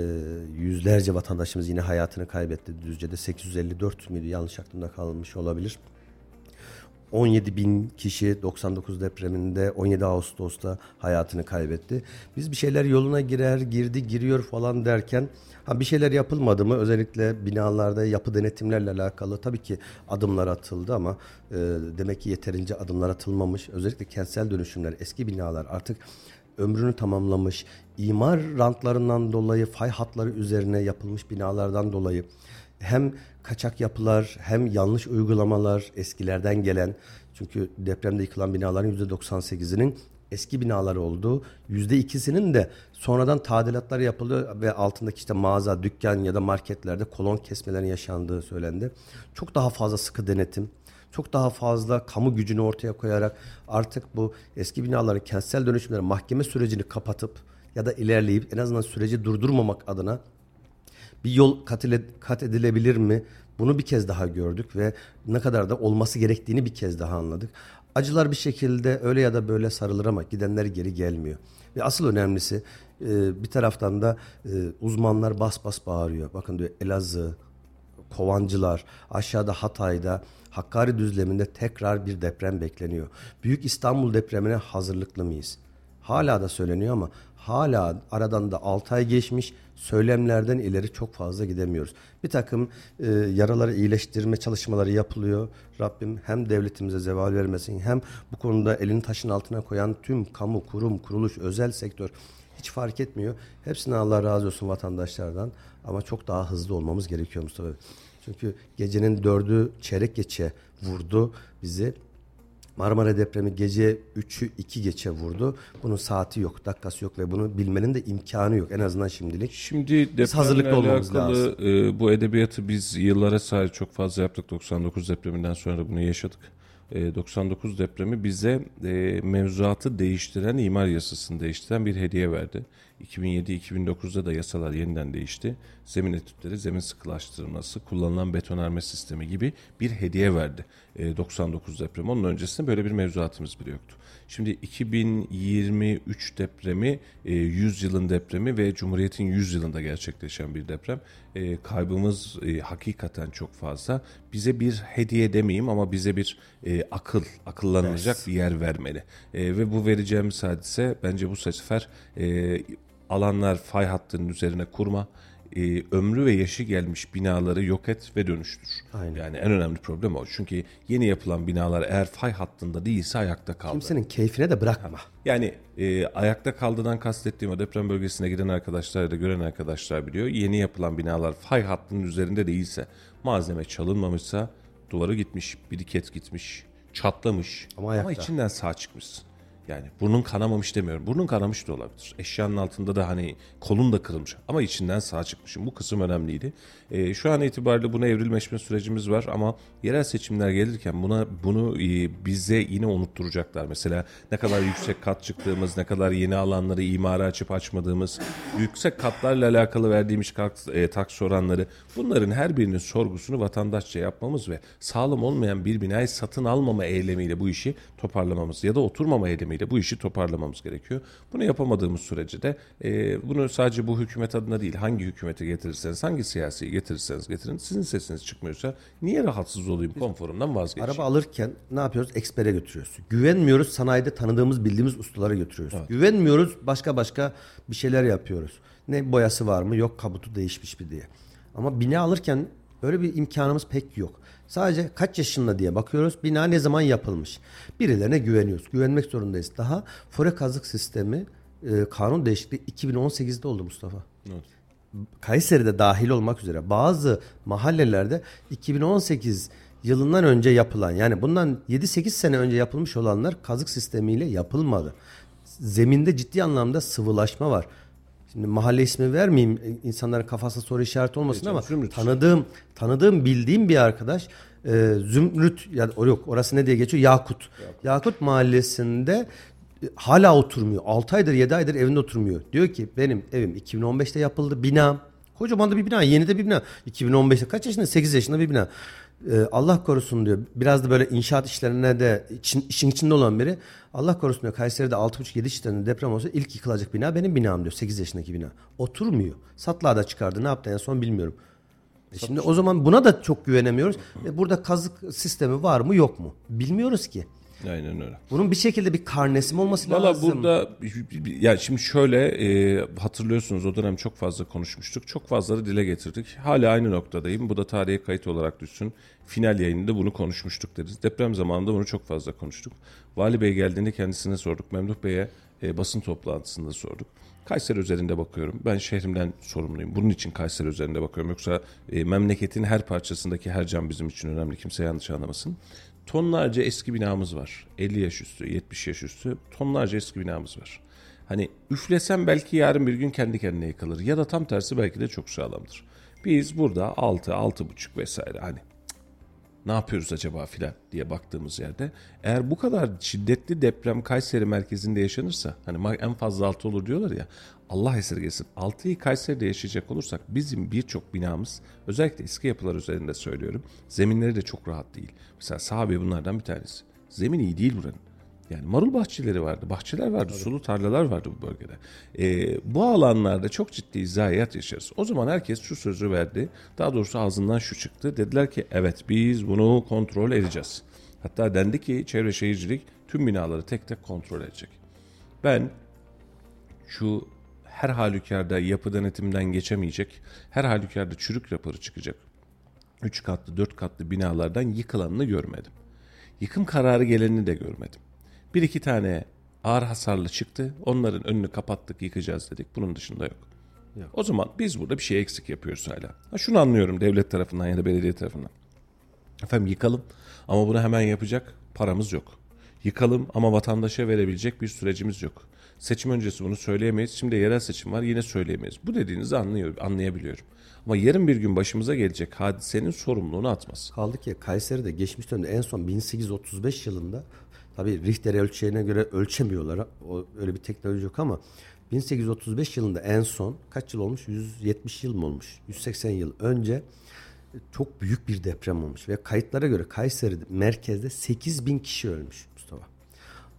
yüzlerce vatandaşımız yine hayatını kaybetti. Düzce'de 854 müydü yanlış aklımda kalmış olabilir. 17 bin kişi 99 depreminde 17 Ağustos'ta hayatını kaybetti. Biz bir şeyler yoluna girer, girdi, giriyor falan derken ha bir şeyler yapılmadı mı? Özellikle binalarda yapı denetimlerle alakalı tabii ki adımlar atıldı ama e, demek ki yeterince adımlar atılmamış. Özellikle kentsel dönüşümler, eski binalar artık ömrünü tamamlamış, imar rantlarından dolayı fay hatları üzerine yapılmış binalardan dolayı hem kaçak yapılar hem yanlış uygulamalar eskilerden gelen çünkü depremde yıkılan binaların %98'inin eski binalar olduğu %2'sinin de sonradan tadilatlar yapıldı ve altındaki işte mağaza, dükkan ya da marketlerde kolon kesmelerin yaşandığı söylendi. Çok daha fazla sıkı denetim, çok daha fazla kamu gücünü ortaya koyarak artık bu eski binaların kentsel dönüşümleri mahkeme sürecini kapatıp ya da ilerleyip en azından süreci durdurmamak adına bir yol kat, ile, kat edilebilir mi? Bunu bir kez daha gördük ve ne kadar da olması gerektiğini bir kez daha anladık. Acılar bir şekilde öyle ya da böyle sarılır ama gidenler geri gelmiyor. Ve asıl önemlisi e, bir taraftan da e, uzmanlar bas bas bağırıyor. Bakın diyor Elazığ, Kovancılar, aşağıda Hatay'da, Hakkari düzleminde tekrar bir deprem bekleniyor. Büyük İstanbul depremine hazırlıklı mıyız? Hala da söyleniyor ama hala aradan da 6 ay geçmiş söylemlerden ileri çok fazla gidemiyoruz. Bir takım e, yaraları iyileştirme çalışmaları yapılıyor. Rabbim hem devletimize zeval vermesin hem bu konuda elini taşın altına koyan tüm kamu, kurum, kuruluş, özel sektör hiç fark etmiyor. Hepsine Allah razı olsun vatandaşlardan ama çok daha hızlı olmamız gerekiyor Mustafa. Çünkü gecenin dördü çeyrek geçe vurdu bizi. Marmara depremi gece 3'ü 2 geçe vurdu. Bunun saati yok, dakikası yok ve bunu bilmenin de imkanı yok en azından şimdilik. Şimdi Biz depremle hazırlıklı olmamız alakalı lazım. e, bu edebiyatı biz yıllara sahip çok fazla yaptık. 99 depreminden sonra bunu yaşadık. E, 99 depremi bize e, mevzuatı değiştiren, imar yasasını değiştiren bir hediye verdi. 2007-2009'da da yasalar yeniden değişti. Zemin etütleri, zemin sıkılaştırılması, kullanılan betonarme sistemi gibi bir hediye verdi. E, 99 depremi. Onun öncesinde böyle bir mevzuatımız bile yoktu. Şimdi 2023 depremi, e, 100 yılın depremi ve Cumhuriyet'in 100 yılında gerçekleşen bir deprem. E, kaybımız e, hakikaten çok fazla. Bize bir hediye demeyeyim ama bize bir e, akıl, akıllanılacak bir yer vermeli. E, ve bu vereceğimiz hadise bence bu sefer e, alanlar fay hattının üzerine kurma, e, ömrü ve yaşı gelmiş binaları yok et ve dönüştür. Aynen. Yani en önemli problem o. Çünkü yeni yapılan binalar eğer fay hattında değilse ayakta kaldı. Kimsenin keyfine de bırakma. Yani e, ayakta kaldığından kastettiğim o deprem bölgesine giden arkadaşlar ya da gören arkadaşlar biliyor. Yeni yapılan binalar fay hattının üzerinde değilse, malzeme çalınmamışsa duvarı gitmiş, biriket gitmiş, çatlamış Ama ama, içinden sağ çıkmışsın. Yani burnun kanamamış demiyorum. Burnun kanamış da olabilir. Eşyanın altında da hani kolun da kırılmış ama içinden sağ çıkmışım. Bu kısım önemliydi. E, şu an itibariyle buna evrilmeşme sürecimiz var ama yerel seçimler gelirken buna bunu e, bize yine unutturacaklar. Mesela ne kadar yüksek kat çıktığımız, ne kadar yeni alanları imara açıp açmadığımız, yüksek katlarla alakalı verdiğimiz kaks, e, taks oranları bunların her birinin sorgusunu vatandaşça yapmamız ve sağlam olmayan bir binayı satın almama eylemiyle bu işi toparlamamız ya da oturmama eylemiyle bu işi toparlamamız gerekiyor. Bunu yapamadığımız sürece de e, bunu sadece bu hükümet adına değil hangi hükümeti getirirseniz hangi siyasiyi getirirseniz getirin sizin sesiniz çıkmıyorsa niye rahatsız olayım konforumdan vazgeçeyim. Araba alırken ne yapıyoruz? Ekspere götürüyoruz. Güvenmiyoruz sanayide tanıdığımız bildiğimiz ustalara götürüyoruz. Güvenmiyoruz başka başka bir şeyler yapıyoruz. Ne boyası var mı? Yok kabutu değişmiş mi diye. Ama bina alırken böyle bir imkanımız pek yok. Sadece kaç yaşında diye bakıyoruz. Bina ne zaman yapılmış? Birilerine güveniyoruz. Güvenmek zorundayız. Daha fore kazık sistemi e, kanun değişikliği 2018'de oldu Mustafa. Evet. Kayseri'de dahil olmak üzere bazı mahallelerde 2018 yılından önce yapılan yani bundan 7-8 sene önce yapılmış olanlar kazık sistemiyle yapılmadı. Zeminde ciddi anlamda sıvılaşma var. Şimdi mahalle ismi vermeyeyim insanların kafasında soru işareti olmasın canım, ama Zümrüt. tanıdığım tanıdığım bildiğim bir arkadaş e, Zümrüt ya o yok orası ne diye geçiyor Yakut. Yakut, mahallesinde e, hala oturmuyor. 6 aydır 7 aydır evinde oturmuyor. Diyor ki benim evim 2015'te yapıldı. Binam kocaman da bir bina. Yeni de bir bina. 2015'te kaç yaşında? 8 yaşında bir bina. E, Allah korusun diyor. Biraz da böyle inşaat işlerine de için, işin içinde olan biri. Allah korusun diyor. Kayseri'de 6,5-7 şiddetinde deprem olsa ilk yıkılacak bina benim binam diyor. 8 yaşındaki bina. Oturmuyor. Satlığa da çıkardı. Ne yaptı en son bilmiyorum. E Şimdi o zaman buna da çok güvenemiyoruz. E burada kazık sistemi var mı yok mu? Bilmiyoruz ki. Aynen öyle. Bunun bir şekilde bir karnesi mi olması Valla lazım? burada yani şimdi şöyle e, hatırlıyorsunuz o dönem çok fazla konuşmuştuk. Çok fazla da dile getirdik. Hala aynı noktadayım. Bu da tarihe kayıt olarak düşsün. Final yayınında bunu konuşmuştuk deriz. Deprem zamanında bunu çok fazla konuştuk. Vali Bey geldiğinde kendisine sorduk. Memduh Bey'e e, basın toplantısında sorduk. Kayseri üzerinde bakıyorum. Ben şehrimden sorumluyum. Bunun için Kayseri üzerinde bakıyorum. Yoksa e, memleketin her parçasındaki her can bizim için önemli. Kimse yanlış anlamasın. Tonlarca eski binamız var. 50 yaş üstü, 70 yaş üstü tonlarca eski binamız var. Hani üflesem belki yarın bir gün kendi kendine yıkılır. Ya da tam tersi belki de çok sağlamdır. Biz burada 6, 6,5 vesaire hani ne yapıyoruz acaba filan diye baktığımız yerde eğer bu kadar şiddetli deprem Kayseri merkezinde yaşanırsa hani en fazla 6 olur diyorlar ya Allah esirgesin 6'yı Kayseri'de yaşayacak olursak bizim birçok binamız özellikle eski yapılar üzerinde söylüyorum zeminleri de çok rahat değil. Mesela sahabe bunlardan bir tanesi. Zemin iyi değil buranın. Yani marul bahçeleri vardı, bahçeler vardı, sulu tarlalar vardı bu bölgede. Ee, bu alanlarda çok ciddi zayiat yaşarız. O zaman herkes şu sözü verdi. Daha doğrusu ağzından şu çıktı. Dediler ki evet biz bunu kontrol edeceğiz. Hatta dendi ki Çevre Şehircilik tüm binaları tek tek kontrol edecek. Ben şu her halükarda yapı denetimden geçemeyecek, her halükarda çürük raporu çıkacak. 3 katlı, 4 katlı binalardan yıkılanını görmedim. Yıkım kararı gelenini de görmedim. Bir iki tane ağır hasarlı çıktı. Onların önünü kapattık, yıkacağız dedik. Bunun dışında yok. O zaman biz burada bir şey eksik yapıyoruz hala. Ha şunu anlıyorum devlet tarafından ya da belediye tarafından. Efendim yıkalım ama bunu hemen yapacak paramız yok. Yıkalım ama vatandaşa verebilecek bir sürecimiz yok. Seçim öncesi bunu söyleyemeyiz. Şimdi yerel seçim var yine söyleyemeyiz. Bu dediğinizi anlıyor, anlayabiliyorum. Ama yarın bir gün başımıza gelecek hadisenin sorumluluğunu atmaz. Kaldı ki Kayseri'de geçmiş dönemde en son 1835 yılında tabii Richter ölçeğine göre ölçemiyorlar. O, öyle bir teknoloji yok ama 1835 yılında en son kaç yıl olmuş? 170 yıl mı olmuş? 180 yıl önce çok büyük bir deprem olmuş ve kayıtlara göre Kayseri merkezde 8 bin kişi ölmüş Mustafa.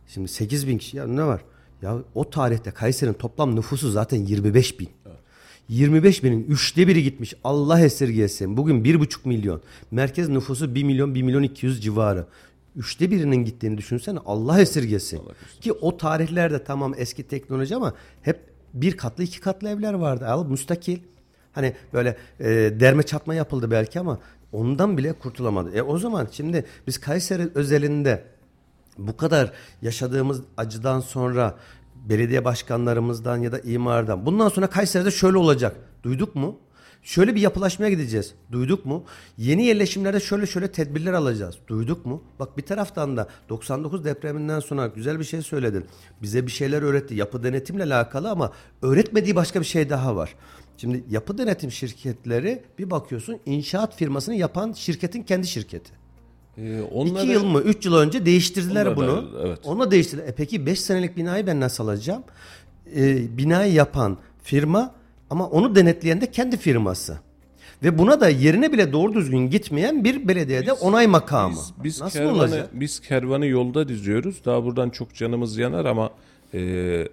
Şimdi 8 bin kişi ya ne var? Ya o tarihte Kayseri'nin toplam nüfusu zaten 25 bin. 25 binin üçte biri gitmiş. Allah esirgesin. Bugün 1,5 milyon. Merkez nüfusu 1 milyon 1 milyon 200 civarı. Üçte birinin gittiğini düşünsene Allah esirgesin. Ki o tarihlerde tamam eski teknoloji ama hep bir katlı iki katlı evler vardı. Al müstakil. Hani böyle e, derme çatma yapıldı belki ama ondan bile kurtulamadı. E o zaman şimdi biz Kayseri özelinde bu kadar yaşadığımız acıdan sonra belediye başkanlarımızdan ya da imardan bundan sonra Kayseri'de şöyle olacak. Duyduk mu? Şöyle bir yapılaşmaya gideceğiz. Duyduk mu? Yeni yerleşimlerde şöyle şöyle tedbirler alacağız. Duyduk mu? Bak bir taraftan da 99 depreminden sonra güzel bir şey söyledin. Bize bir şeyler öğretti. Yapı denetimle alakalı ama öğretmediği başka bir şey daha var. Şimdi yapı denetim şirketleri bir bakıyorsun inşaat firmasını yapan şirketin kendi şirketi. Ee, onları, İki yıl mı, üç yıl önce değiştirdiler Onları bunu. evet. Onunla değiştirdiler. E peki beş senelik binayı ben nasıl alacağım? E, binayı yapan firma ama onu denetleyen de kendi firması. Ve buna da yerine bile doğru düzgün gitmeyen bir belediyede onay makamı. Biz, biz nasıl kervanı, olacak? biz kervanı yolda diziyoruz. Daha buradan çok canımız yanar ama e,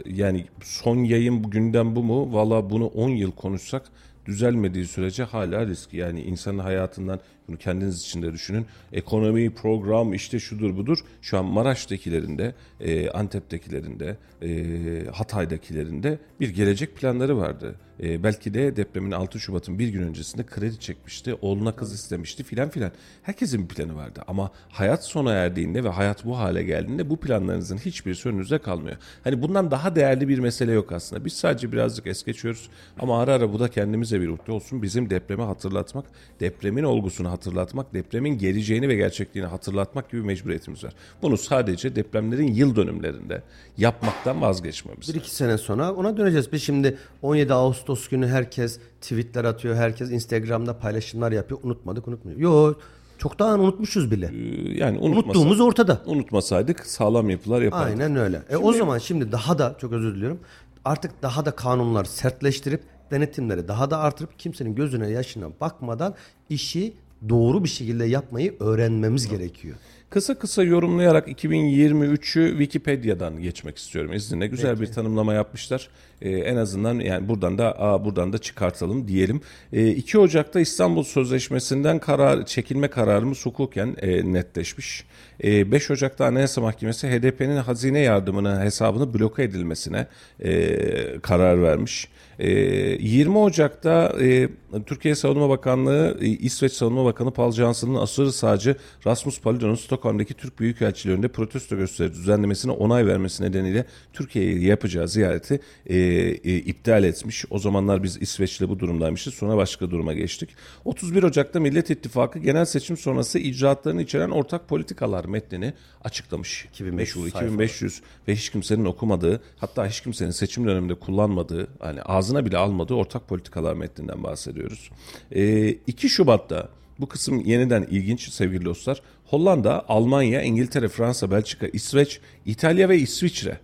yani son yayın bugünden bu mu? Valla bunu 10 yıl konuşsak düzelmediği sürece hala risk. Yani insanın hayatından bunu kendiniz için de düşünün. Ekonomi, program işte şudur budur. Şu an Maraş'takilerinde, e, Antep'tekilerinde, e, Hatay'dakilerinde bir gelecek planları vardı. E, belki de depremin 6 Şubat'ın bir gün öncesinde kredi çekmişti. Oğluna kız istemişti filan filan. Herkesin bir planı vardı ama hayat sona erdiğinde ve hayat bu hale geldiğinde bu planlarınızın hiçbirisi önünüzde kalmıyor. Hani bundan daha değerli bir mesele yok aslında. Biz sadece birazcık es geçiyoruz ama ara ara bu da kendimize bir ruhte olsun. Bizim depremi hatırlatmak, depremin olgusunu hatırlatmak, depremin geleceğini ve gerçekliğini hatırlatmak gibi mecburiyetimiz var. Bunu sadece depremlerin yıl dönümlerinde yapmaktan vazgeçmemiz. Bir iki sene sonra ona döneceğiz. Biz şimdi 17 Ağustos günü herkes tweetler atıyor. Herkes Instagram'da paylaşımlar yapıyor. Unutmadık unutmuyor. Yok çoktan unutmuşuz bile. Ee, Yani Unuttuğumuz ortada. unutmasaydık sağlam yapılar yapardık. Aynen öyle. E o zaman şimdi daha da çok özür diliyorum. Artık daha da kanunları sertleştirip denetimleri daha da artırıp kimsenin gözüne yaşına bakmadan işi doğru bir şekilde yapmayı öğrenmemiz gerekiyor. Kısa kısa yorumlayarak 2023'ü Wikipedia'dan geçmek istiyorum izninle. Güzel bir tanımlama yapmışlar. Ee, en azından yani buradan da aa, buradan da çıkartalım diyelim. Ee, 2 Ocak'ta İstanbul Sözleşmesi'nden karar çekilme kararımız hukuken e, netleşmiş. Ee, 5 Ocak'ta Anayasa Mahkemesi HDP'nin hazine yardımının hesabını bloke edilmesine e, karar vermiş. Ee, 20 Ocak'ta e, Türkiye Savunma Bakanlığı, e, İsveç Savunma Bakanı Paul Jansson'ın aşırı sağcı Rasmus Paludan'ın Stockholm'daki Türk Büyükelçiliği önünde protesto gösteri düzenlemesine onay vermesi nedeniyle Türkiye'ye yapacağı ziyareti e, e, iptal etmiş. O zamanlar biz İsveç'le bu durumdaymışız. Sonra başka duruma geçtik. 31 Ocak'ta Millet İttifakı genel seçim sonrası icraatlarını içeren ortak politikalar metnini açıklamış. 2500 Meşhur sayfa. 2500 ve hiç kimsenin okumadığı hatta hiç kimsenin seçim döneminde kullanmadığı hani ağzına bile almadığı ortak politikalar metninden bahsediyoruz. Ee, 2 Şubat'ta bu kısım yeniden ilginç sevgili dostlar. Hollanda, Almanya, İngiltere, Fransa, Belçika, İsveç, İtalya ve İsviçre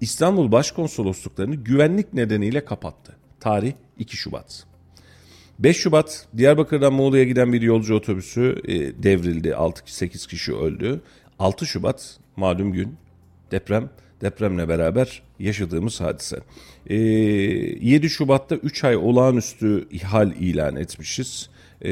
İstanbul Başkonsolosluklarını güvenlik nedeniyle kapattı. Tarih 2 Şubat. 5 Şubat Diyarbakır'dan Muğla'ya giden bir yolcu otobüsü e, devrildi. 6-8 kişi öldü. 6 Şubat malum gün deprem depremle beraber yaşadığımız hadise. E, 7 Şubat'ta 3 ay olağanüstü ihal ilan etmişiz. E,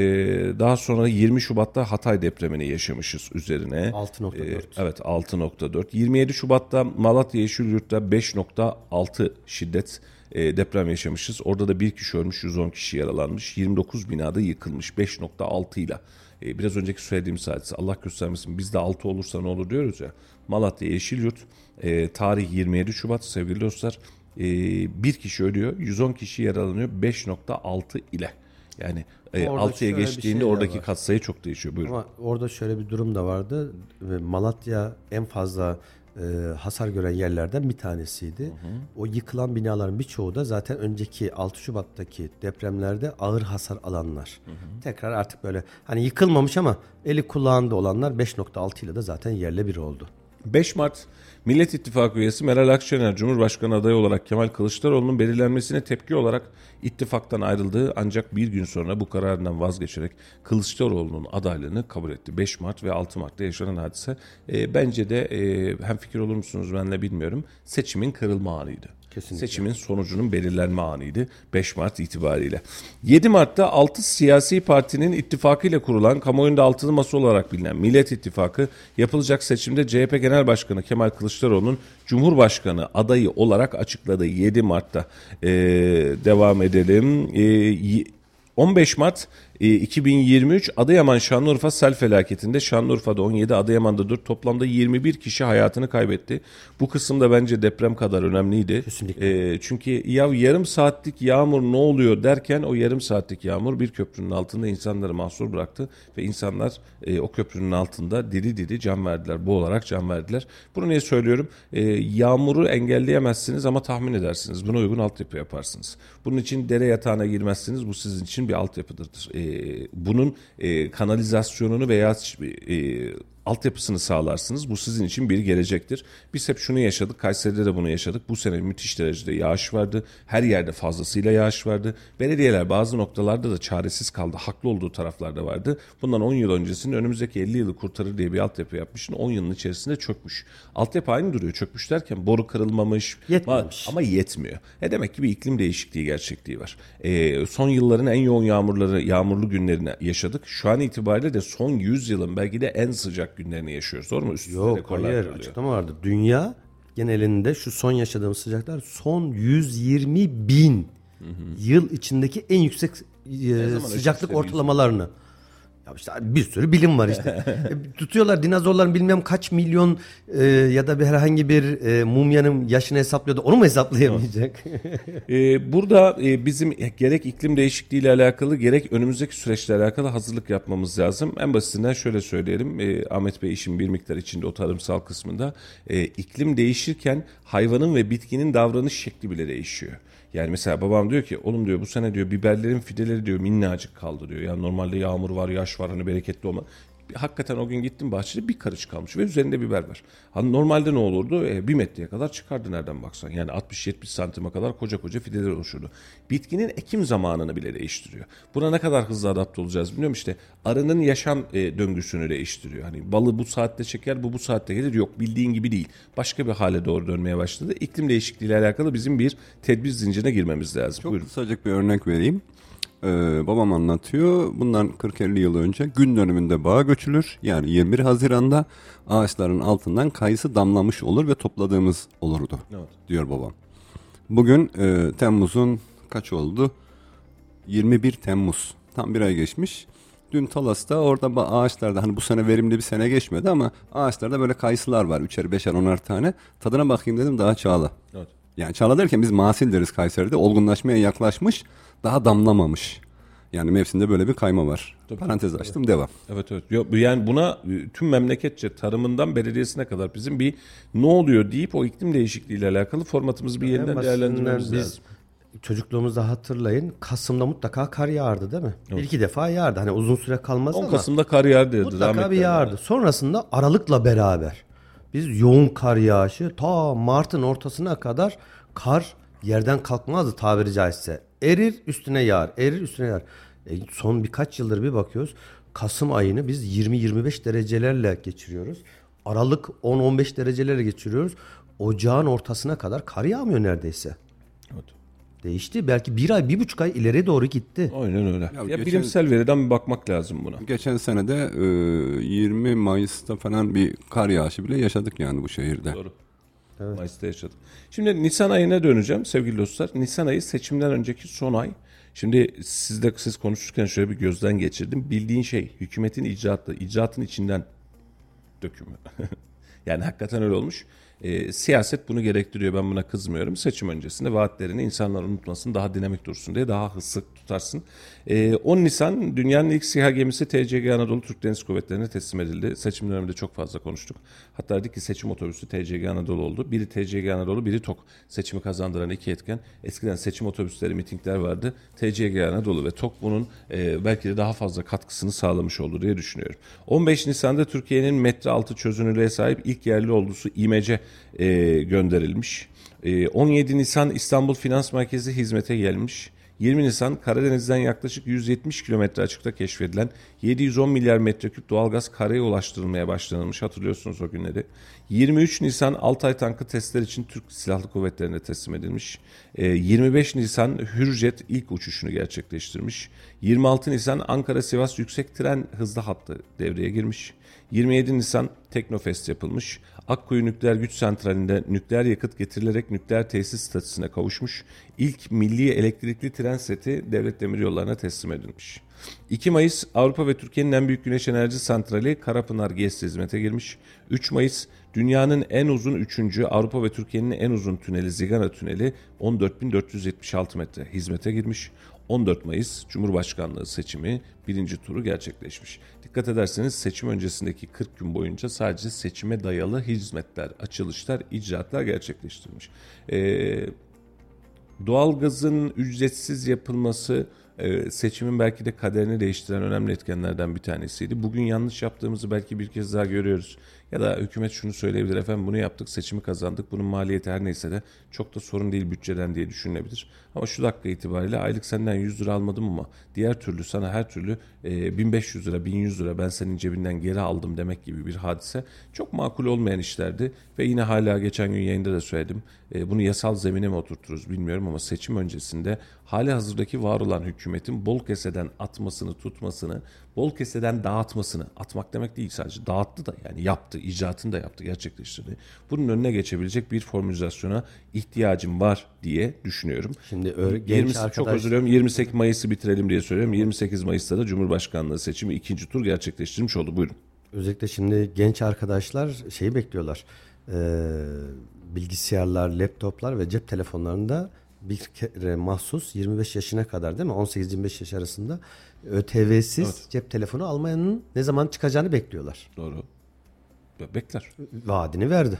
daha sonra 20 Şubat'ta Hatay depremini yaşamışız üzerine. 6.4. E, evet 6.4. 27 Şubat'ta Malatya Yeşilyurt'ta 5.6 şiddet e, deprem yaşamışız. Orada da bir kişi ölmüş, 110 kişi yaralanmış. 29 binada yıkılmış 5.6 ile. E, biraz önceki söylediğimiz hadise Allah göstermesin bizde 6 olursa ne olur diyoruz ya. Malatya Yeşilyurt e, tarih 27 Şubat sevgili dostlar. E, bir kişi ölüyor, 110 kişi yaralanıyor 5.6 ile. Yani e, Orada 6'ya şöyle bir geçtiğinde şey oradaki var. katsayı çok değişiyor. Buyurun. Ama orada şöyle bir durum da vardı ve Malatya en fazla e, hasar gören yerlerden bir tanesiydi. O yıkılan binaların birçoğu da zaten önceki 6 Şubat'taki depremlerde ağır hasar alanlar. Tekrar artık böyle hani yıkılmamış ama eli kulağında olanlar 5.6 ile de zaten yerle bir oldu. 5 Mart Millet İttifakı üyesi Meral Akşener Cumhurbaşkanı adayı olarak Kemal Kılıçdaroğlu'nun belirlenmesine tepki olarak ittifaktan ayrıldığı ancak bir gün sonra bu kararından vazgeçerek Kılıçdaroğlu'nun adaylığını kabul etti. 5 Mart ve 6 Mart'ta yaşanan hadise e, bence de e, hem fikir olur musunuz benle bilmiyorum seçimin kırılma anıydı. Kesinlikle. Seçimin sonucunun belirlenme anıydı 5 Mart itibariyle. 7 Mart'ta 6 siyasi partinin ittifakıyla kurulan kamuoyunda altılı masa olarak bilinen Millet İttifakı yapılacak seçimde CHP Genel Başkanı Kemal Kılıçdaroğlu'nun Cumhurbaşkanı adayı olarak açıkladı 7 Mart'ta. Ee, devam edelim. Ee, 15 Mart e, 2023 Adıyaman Şanlıurfa sel felaketinde Şanlıurfa'da 17 Adıyaman'da 4 toplamda 21 kişi hayatını kaybetti. Bu kısımda bence deprem kadar önemliydi. Kesinlikle. E, çünkü ya yarım saatlik yağmur ne oluyor derken o yarım saatlik yağmur bir köprünün altında insanları mahsur bıraktı ve insanlar e, o köprünün altında diri diri can verdiler. Bu olarak can verdiler. Bunu niye söylüyorum? E, yağmuru engelleyemezsiniz ama tahmin edersiniz. Buna uygun altyapı yaparsınız. Bunun için dere yatağına girmezsiniz. Bu sizin için bir altyapıdır. E, bunun e, kanalizasyonunu veya e, altyapısını sağlarsınız. Bu sizin için bir gelecektir. Biz hep şunu yaşadık. Kayseri'de de bunu yaşadık. Bu sene müthiş derecede yağış vardı. Her yerde fazlasıyla yağış vardı. Belediyeler bazı noktalarda da çaresiz kaldı. Haklı olduğu taraflarda vardı. Bundan 10 yıl öncesinde önümüzdeki 50 yılı kurtarır diye bir altyapı yapmışsın. 10 yılın içerisinde çökmüş. Altyapı aynı duruyor. Çökmüş derken boru kırılmamış. Yetmemiş. Ama yetmiyor. E demek ki bir iklim değişikliği gerçekliği var. E, son yılların en yoğun yağmurları, yağmurlu günlerini yaşadık. Şu an itibariyle de son 100 yılın belki de en sıcak günlerini yaşıyoruz. Doğru mu? Üst Yok rekorlar hayır kırılıyor. açıklama vardı. Dünya genelinde şu son yaşadığımız sıcaklar son 120 bin yıl içindeki en yüksek e, sıcaklık ortalamalarını. Ya işte bir sürü bilim var işte. E, Tutuyorlar dinozorların bilmem kaç milyon e, ya da bir herhangi bir e, mumyanın yaşını hesaplıyordu. Onu mu hesaplayamayacak? Ee, burada e, bizim gerek iklim değişikliği ile alakalı gerek önümüzdeki süreçle alakalı hazırlık yapmamız lazım. En basitinden şöyle söyleyelim. E, Ahmet Bey işin bir miktar içinde o tarımsal kısmında e, iklim değişirken hayvanın ve bitkinin davranış şekli bile değişiyor. Yani mesela babam diyor ki oğlum diyor bu sene diyor biberlerin fideleri diyor minnacık kaldı diyor. Yani normalde yağmur var, yaş var hani bereketli olma. Hakikaten o gün gittim bahçede bir karış kalmış ve üzerinde biber var. Hani normalde ne olurdu? E, bir metreye kadar çıkardı nereden baksan. Yani 60-70 santime kadar koca koca fideler oluşurdu. Bitkinin ekim zamanını bile değiştiriyor. Buna ne kadar hızlı adapte olacağız bilmiyorum işte. Arının yaşam e, döngüsünü değiştiriyor. Hani balı bu saatte çeker, bu bu saatte gelir. Yok bildiğin gibi değil. Başka bir hale doğru dönmeye başladı. İklim değişikliği ile alakalı bizim bir tedbir zincirine girmemiz lazım. Çok Buyurun. kısacık bir örnek vereyim. Ee, babam anlatıyor. Bundan 40-50 yıl önce gün dönümünde bağa göçülür. Yani 21 Haziran'da ağaçların altından kayısı damlamış olur ve topladığımız olurdu. Evet. Diyor babam. Bugün e, Temmuz'un kaç oldu? 21 Temmuz. Tam bir ay geçmiş. Dün Talas'ta orada ağaçlarda hani bu sene verimli bir sene geçmedi ama ağaçlarda böyle kayısılar var. Üçer beşer onar tane. Tadına bakayım dedim daha çağla. Evet. Yani çağla derken biz masil deriz Kayseri'de. Olgunlaşmaya yaklaşmış, daha damlamamış. Yani mevsimde böyle bir kayma var. Parantez açtım, devam. Evet evet. Yok, yani buna e, tüm memleketçe tarımından belediyesine kadar bizim bir ne oluyor deyip o iklim değişikliği ile alakalı formatımızı bir En yeniden değerlendirmemiz biz lazım. çocukluğumuzda hatırlayın Kasım'da mutlaka kar yağardı değil mi? Bir iki defa yağardı. Hani uzun süre kalmaz 10 ama Kasım'da kar yağar dedi. mutlaka bir yağardı. Sonrasında Aralık'la beraber biz yoğun kar yağışı ta Mart'ın ortasına kadar kar yerden kalkmazdı tabiri caizse. Erir üstüne yağar, erir üstüne yağar. E, son birkaç yıldır bir bakıyoruz. Kasım ayını biz 20-25 derecelerle geçiriyoruz. Aralık 10-15 derecelerle geçiriyoruz. Ocağın ortasına kadar kar yağmıyor neredeyse. Evet. Değişti. Belki bir ay, bir buçuk ay ileri doğru gitti. Aynen öyle. Ya, geçen- bilimsel veriden bir bakmak lazım buna. Geçen sene de e, 20 Mayıs'ta falan bir kar yağışı bile yaşadık yani bu şehirde. Doğru. Mayıs'ta yaşadık. Şimdi Nisan ayına döneceğim sevgili dostlar. Nisan ayı seçimden önceki son ay. Şimdi sizde siz konuşurken şöyle bir gözden geçirdim. Bildiğin şey hükümetin icraatı, icraatın içinden dökümü. yani hakikaten öyle olmuş. E, siyaset bunu gerektiriyor ben buna kızmıyorum. Seçim öncesinde vaatlerini insanlar unutmasın daha dinamik dursun diye daha hızlı tutarsın. E, 10 Nisan dünyanın ilk SİHA gemisi TCG Anadolu Türk Deniz Kuvvetleri'ne teslim edildi. Seçim döneminde çok fazla konuştuk. Hatta dedik ki seçim otobüsü TCG Anadolu oldu. Biri TCG Anadolu biri TOK. Seçimi kazandıran iki etken. Eskiden seçim otobüsleri mitingler vardı. TCG Anadolu ve TOK bunun e, belki de daha fazla katkısını sağlamış oldu diye düşünüyorum. 15 Nisan'da Türkiye'nin metre altı çözünürlüğe sahip ilk yerli ordusu İMEC'e e, gönderilmiş. E, 17 Nisan İstanbul Finans Merkezi hizmete gelmiş. 20 Nisan Karadeniz'den yaklaşık 170 kilometre açıkta keşfedilen 710 milyar metreküp doğalgaz karaya ulaştırılmaya başlanılmış hatırlıyorsunuz o günleri. 23 Nisan Altay tankı testler için Türk Silahlı Kuvvetleri'ne teslim edilmiş. E, 25 Nisan Hürjet ilk uçuşunu gerçekleştirmiş. 26 Nisan Ankara-Sivas yüksek tren hızlı hattı devreye girmiş. 27 Nisan Teknofest yapılmış. Akkuyu Nükleer Güç Santrali'nde nükleer yakıt getirilerek nükleer tesis statüsüne kavuşmuş. İlk milli elektrikli tren seti devlet demiryollarına teslim edilmiş. 2 Mayıs Avrupa ve Türkiye'nin en büyük güneş enerji santrali Karapınar GES hizmete girmiş. 3 Mayıs dünyanın en uzun 3. Avrupa ve Türkiye'nin en uzun tüneli Zigana Tüneli 14.476 metre hizmete girmiş. 14 Mayıs Cumhurbaşkanlığı seçimi birinci turu gerçekleşmiş. Dikkat ederseniz seçim öncesindeki 40 gün boyunca sadece seçime dayalı hizmetler, açılışlar, icraatlar gerçekleştirilmiş. Ee, doğalgazın ücretsiz yapılması seçimin belki de kaderini değiştiren önemli etkenlerden bir tanesiydi. Bugün yanlış yaptığımızı belki bir kez daha görüyoruz. Ya da hükümet şunu söyleyebilir efendim bunu yaptık seçimi kazandık bunun maliyeti her neyse de çok da sorun değil bütçeden diye düşünülebilir. Ama şu dakika itibariyle aylık senden 100 lira almadım ama diğer türlü sana her türlü e, 1500 lira 1100 lira ben senin cebinden geri aldım demek gibi bir hadise çok makul olmayan işlerdi. Ve yine hala geçen gün yayında da söyledim e, bunu yasal zemine mi oturturuz bilmiyorum ama seçim öncesinde hali hazırdaki var olan hükümetin bol keseden atmasını tutmasını bol keseden dağıtmasını atmak demek değil sadece dağıttı da yani yaptı icraatını da yaptı gerçekleştirdi. Bunun önüne geçebilecek bir formülizasyona ihtiyacım var diye düşünüyorum. Şimdi ö- genç 20, çok arkadaş- özür diliyorum 28 Mayıs'ı bitirelim diye söylüyorum. 28 Mayıs'ta da Cumhurbaşkanlığı seçimi ikinci tur gerçekleştirmiş oldu. Buyurun. Özellikle şimdi genç arkadaşlar şeyi bekliyorlar. Ee, bilgisayarlar, laptoplar ve cep telefonlarında bir kere mahsus 25 yaşına kadar değil mi? 18-25 yaş arasında ÖTV'siz cep telefonu almayanın ne zaman çıkacağını bekliyorlar. Doğru. Be- Bekler. Vaadini verdi.